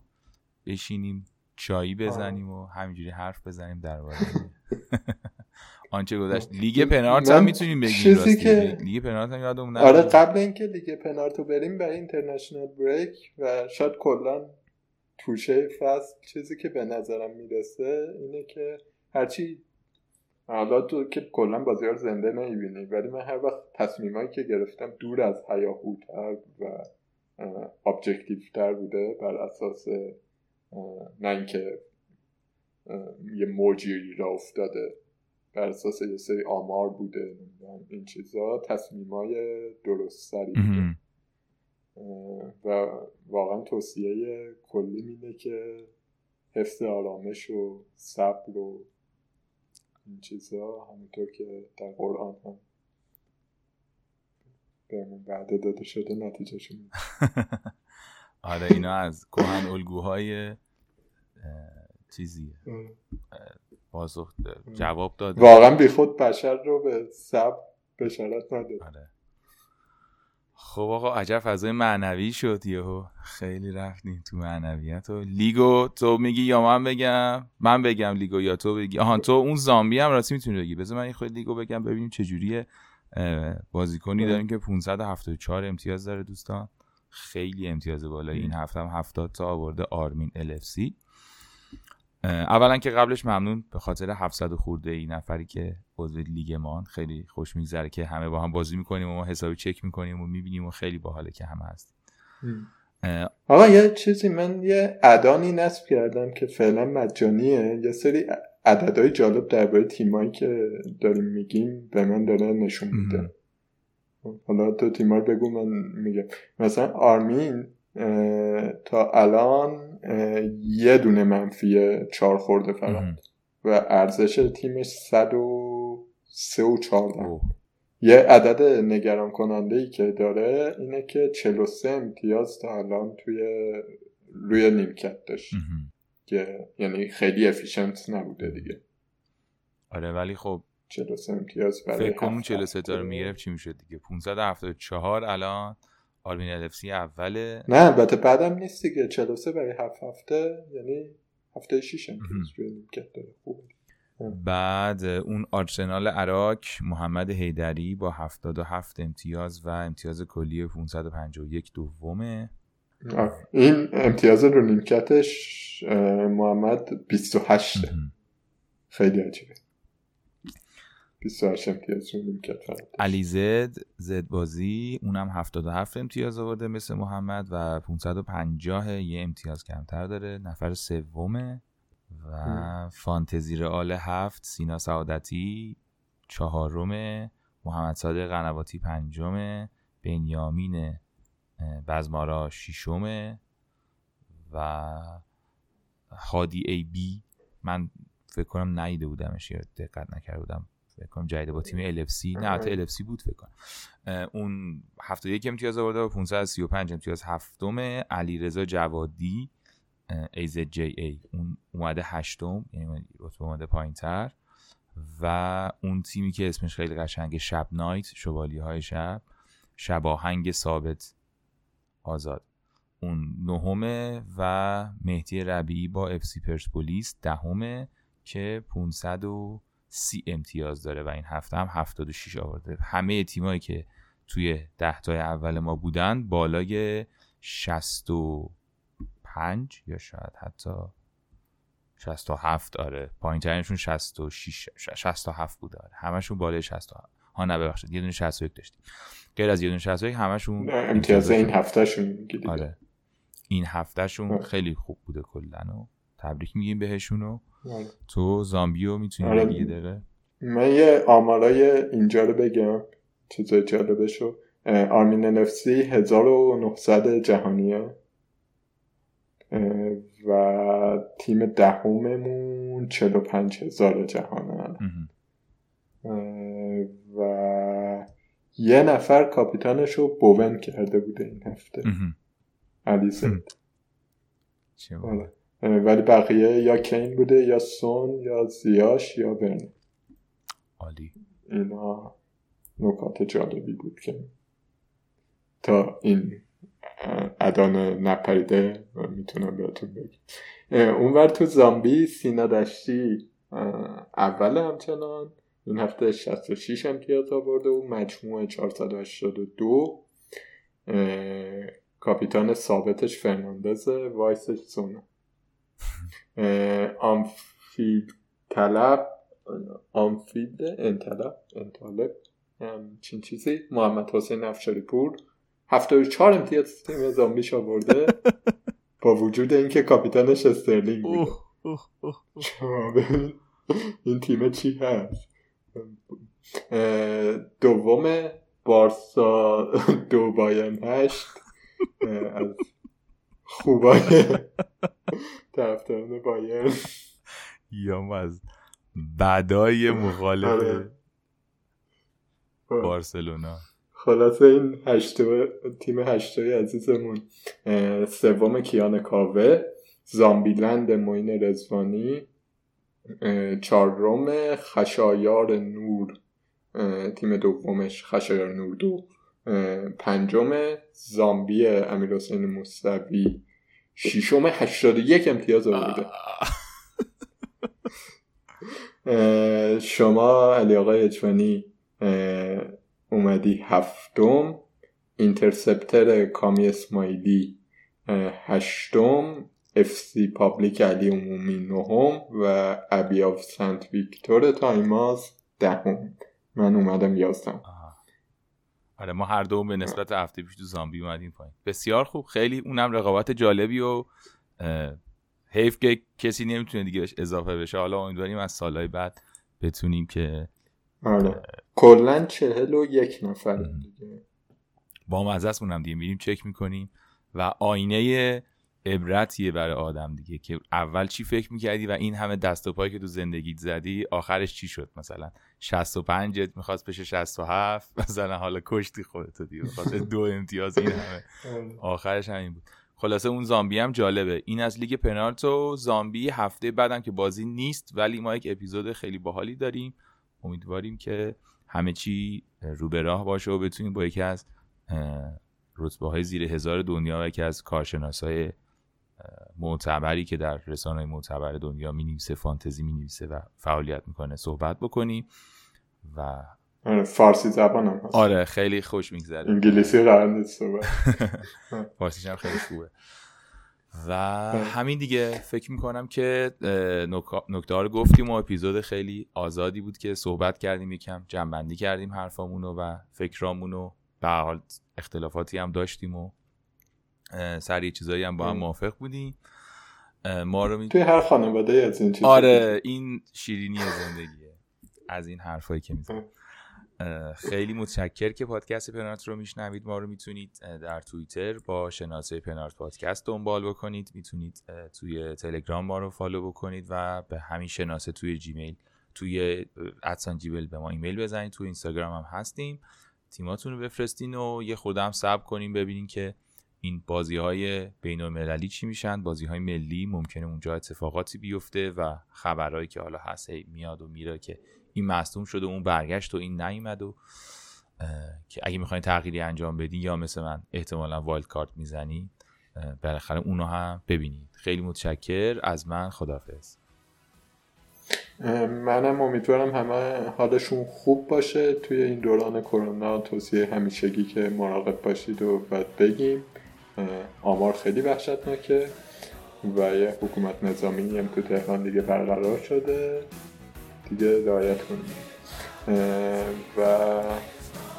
بشینیم چایی بزنیم و همینجوری حرف بزنیم درباره آنچه گذشت. لیگ پنارت هم می‌تونیم بگیم چیزی که لیگ پنارت هم یادمون آره قبل اینکه لیگ پنارت رو بریم برای international break و شاید کلا توشه فصل چیزی که به نظرم می‌رسه اینه که هرچی حالا تو که کلا بازی رو زنده نمی‌بینی ولی من هر وقت تصمیمایی که گرفتم دور از هیاهوتر و ابجکتیو تر بوده بر اساس نه اینکه یه موجی را افتاده بر اساس یه سری آمار بوده این چیزا تصمیمای درست سری بوده. و واقعا توصیه کلی اینه که حفظ آرامش و صبر و این چیزها همونطور که در قرآن هم بهمون وعده داده شده نتیجه آره اینا از کهن الگوهای چیزیه. پاسخ جواب داده واقعا بی خود بشر رو به سب بشارت آره. خب آقا عجب فضای معنوی شد یهو. خیلی رفتیم تو معنویت و لیگو تو میگی یا من بگم؟ من بگم لیگو یا تو بگی؟ آهان تو اون زامبی هم راستی می‌تونی بگی. بذار من خود لیگو بگم ببینیم چه جوریه بازیکنی داریم که 574 امتیاز داره دوستان. خیلی امتیاز بالا این هفته هم 70 تا آورده آرمین ال اولا که قبلش ممنون به خاطر 700 خورده ای نفری که عضو لیگمان خیلی خوش میگذره که همه با هم بازی می‌کنیم و ما حسابی چک می‌کنیم و می‌بینیم و خیلی باحاله که همه هست آقا یه چیزی من یه ادانی نصب کردم که فعلا مجانیه. یه سری عددهای جالب درباره تیمایی که داریم میگیم به من داره نشون میده. حالا تو تیمار بگو من میگم. مثلا آرمین تا الان یه دونه منفی چهار خورده فقط. و ارزش تیمش صد و سه و چهارده. یه عدد نگران کننده ای که داره اینه که 43 امتیاز تا الان توی روی نیمکت داشت. که یعنی خیلی افیشنت نبوده دیگه. آره ولی خب 43 امتیاز برای فکر کنم 43 تا رو می‌گرفت چی می‌شد دیگه؟ 574 الان آرمین الفسی اوله نه البته بعدم نیست دیگه. 43 برای هفت هفته یعنی هفته 6 امتیاز روی نیمکت داره. خوبه بعد اون آرسنال عراق محمد هیدری با 77 امتیاز و امتیاز کلی 551 دومه. این امتیاز رو نیمکتش محمد 28 خیلی عجیبه. 28 امتیاز نیمکت علی زد زد بازی اونم 77 امتیاز آورده مثل محمد و 550 یه امتیاز کمتر داره نفر سومه و فانتزی رئال هفت سینا سعادتی چهارم محمد صادق قنواتی پنجم بنیامین بزمارا ششم. و هادی ای بی من فکر کنم نیده بودمش یا دقت نکرده بودم. فکر کنم جدید با تیم LFC نه حتی LFC بود فکر کنم. اون 71 امتیاز آورده و 535 امتیاز هفتم علیرضا جوادی AZJA اون اومده هشتم یعنی رتبه اومده پایین تر و اون تیمی که اسمش خیلی قشنگه شب نایت شوالی های شب شباهنگ ثابت آزاد. اون نهمه و مهدی ربیعی با اف سی پرسپولیس دهمه که 530 امتیاز داره و این هفته هم 76 آورده. همه تیمایی که توی ده تای اول ما بودن بالای 60 65 یا شاید حتی 67 آره. پایین ترینشون 66 67 بوده آره. همشون بالای 67 ها نه ببخشید. یه دونه 61 داشتیم. غیر از یه دونه 61 همشون امتیاز این هفتهشون آره. این هفتهشون. خیلی خوب بوده کلا و تبریک میگیم بهشون آره. تو زامبیو می‌تونی آره. بگی دقیقه. من یه آمارای اینجا رو بگم. چیزای جالبشو. آرمین نفسی 1900 جهانیه. و تیم دهممون چلو پنج هزار جهانن و یه نفر کاپیتانش رو بوون کرده بوده این هفته. علیزه آره. ولی بقیه یا کین بوده یا سون یا زیاش یا برن عالی. اینا نکات جالبی بود که تا این ادان نپریده می‌تونم بهتون بگم. اونور تو زامبی سینا دشتی اول همچنان این هفته 66 امتیاز آورده و مجموع 482 کاپیتان ثابتش فرناندز وایسش سونه آمفید طلب آمفید انطلب انطلب چین چیزی محمد حسین افشاری پور 74 امتیاز تیم زامبیش آورده. با وجود اینکه کاپیتانش استرلینگ بود. این تیم چی هست؟ دوم بارسا دو باین هشت. از خوبای طرفداران باین یا از بدای مخالف آره. بارسلونا. خلاصه این هشتو تیم هشتوی عزیزمون سوم کیان کاوه زامبیلند موین رزوانی چهارم خشایار نور تیم دومش خشایار نور دو پنجم زامبی امیر حسین هشتاد یک امتیاز آورده شما علی آقای اجوانی اومدی هفتم. Interceptor کامی اسمایلی هشتم. FC Public علی عمومی نهم و Abbey of Saint Victor تایماز دهم. من اومدم یازدم آره ما هر دو به نسبت هفته پیش تو زامبی اومدیم پایین. بسیار خوب. خیلی اونم رقابت جالبی و حیف که کسی نمی‌تونه دیگه اضافه بشه. حالا امیدواریم از سالهای بعد بتونیم که آره. کلا چهل و یک نفر دیگه. با مزه مونم دیگه. میریم چک می‌کنیم و آینه عبرتیه برای آدم دیگه که اول چی فکر می‌کردی و این همه دست و پایی که تو زندگیت زدی آخرش چی شد؟ مثلا 65 می‌خواست بشه 67 مثلا حالا کشتی خودتو دیگه می‌خواست. دو امتیاز این همه. آخرش همین بود. خلاصه اون زامبی هم جالبه. این از لیگ پنالتو زامبی هفته بعدم که بازی نیست ولی ما یک اپیزود خیلی باحالی داریم. امیدواریم که همه چی رو به راه باشه و بتونیم با یکی از رتبه های زیر هزار دنیا و یکی از کارشناس های معتبری که در رسانه معتبر دنیا می نویسه فانتزی می نویسه و فعالیت می‌کنه صحبت بکنیم و آره، فارسی زبان هم هست. آره خیلی خوش میگذره. انگلیسی قرار نیست صحبت. فارسیش هم خیلی خوبه. و همین دیگه فکر می‌کنم که نکته رو گفتیم و اپیزود خیلی آزادی بود که صحبت کردیم یکم جنبندی کردیم حرفامونو و فکرامونو. به حال اختلافاتی هم داشتیم و سری چیزایی هم با هم موافق بودیم. ما رو می... توی هر خانواده از این آره این شیرینی زندگیه. از این حرفایی که می‌زنیم خیلی متشکر که پادکست پنارت رو میشنوید. ما رو می‌تونید در توییتر با شناسه پنارت پادکست دنبال بکنید. می‌تونید توی تلگرام ما رو follow بکنید و به همین شناسه توی جیمیل توی at sign جیمیل به ما ایمیل بزنید. توی اینستاگرام هم هستیم. تیماتون رو بفرستین و یه خرده صبر کنیم ببینین که این بازی های بین المللی چی میشن؟ بازی های ملی ممکنه اونجا اتفاقاتی بیفته و خبرهایی که حالا هست میاد و میره که این مصدوم شده اون برگشت و این نیومد و که اگه می‌خواین تغییری انجام بدی یا مثل من احتمالا وایلد کارت می‌زنی بالاخره اونو هم ببینید خیلی متشکر. از من خدافظ منم امیدوارم همه حالشون خوب باشه. توی این دوران کرونا توصیه همیشگی که مراقب باشید و باید بگیم. آمار خیلی وحشتناکه و یه حکومت نظامی هم تو تهران دیگه برقرار شده. دیگه رعایت کنیم. و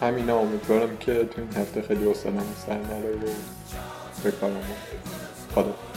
همینا امیدوارم که تو این هفته خیلی اصلا سر نره و به کارم. خدا.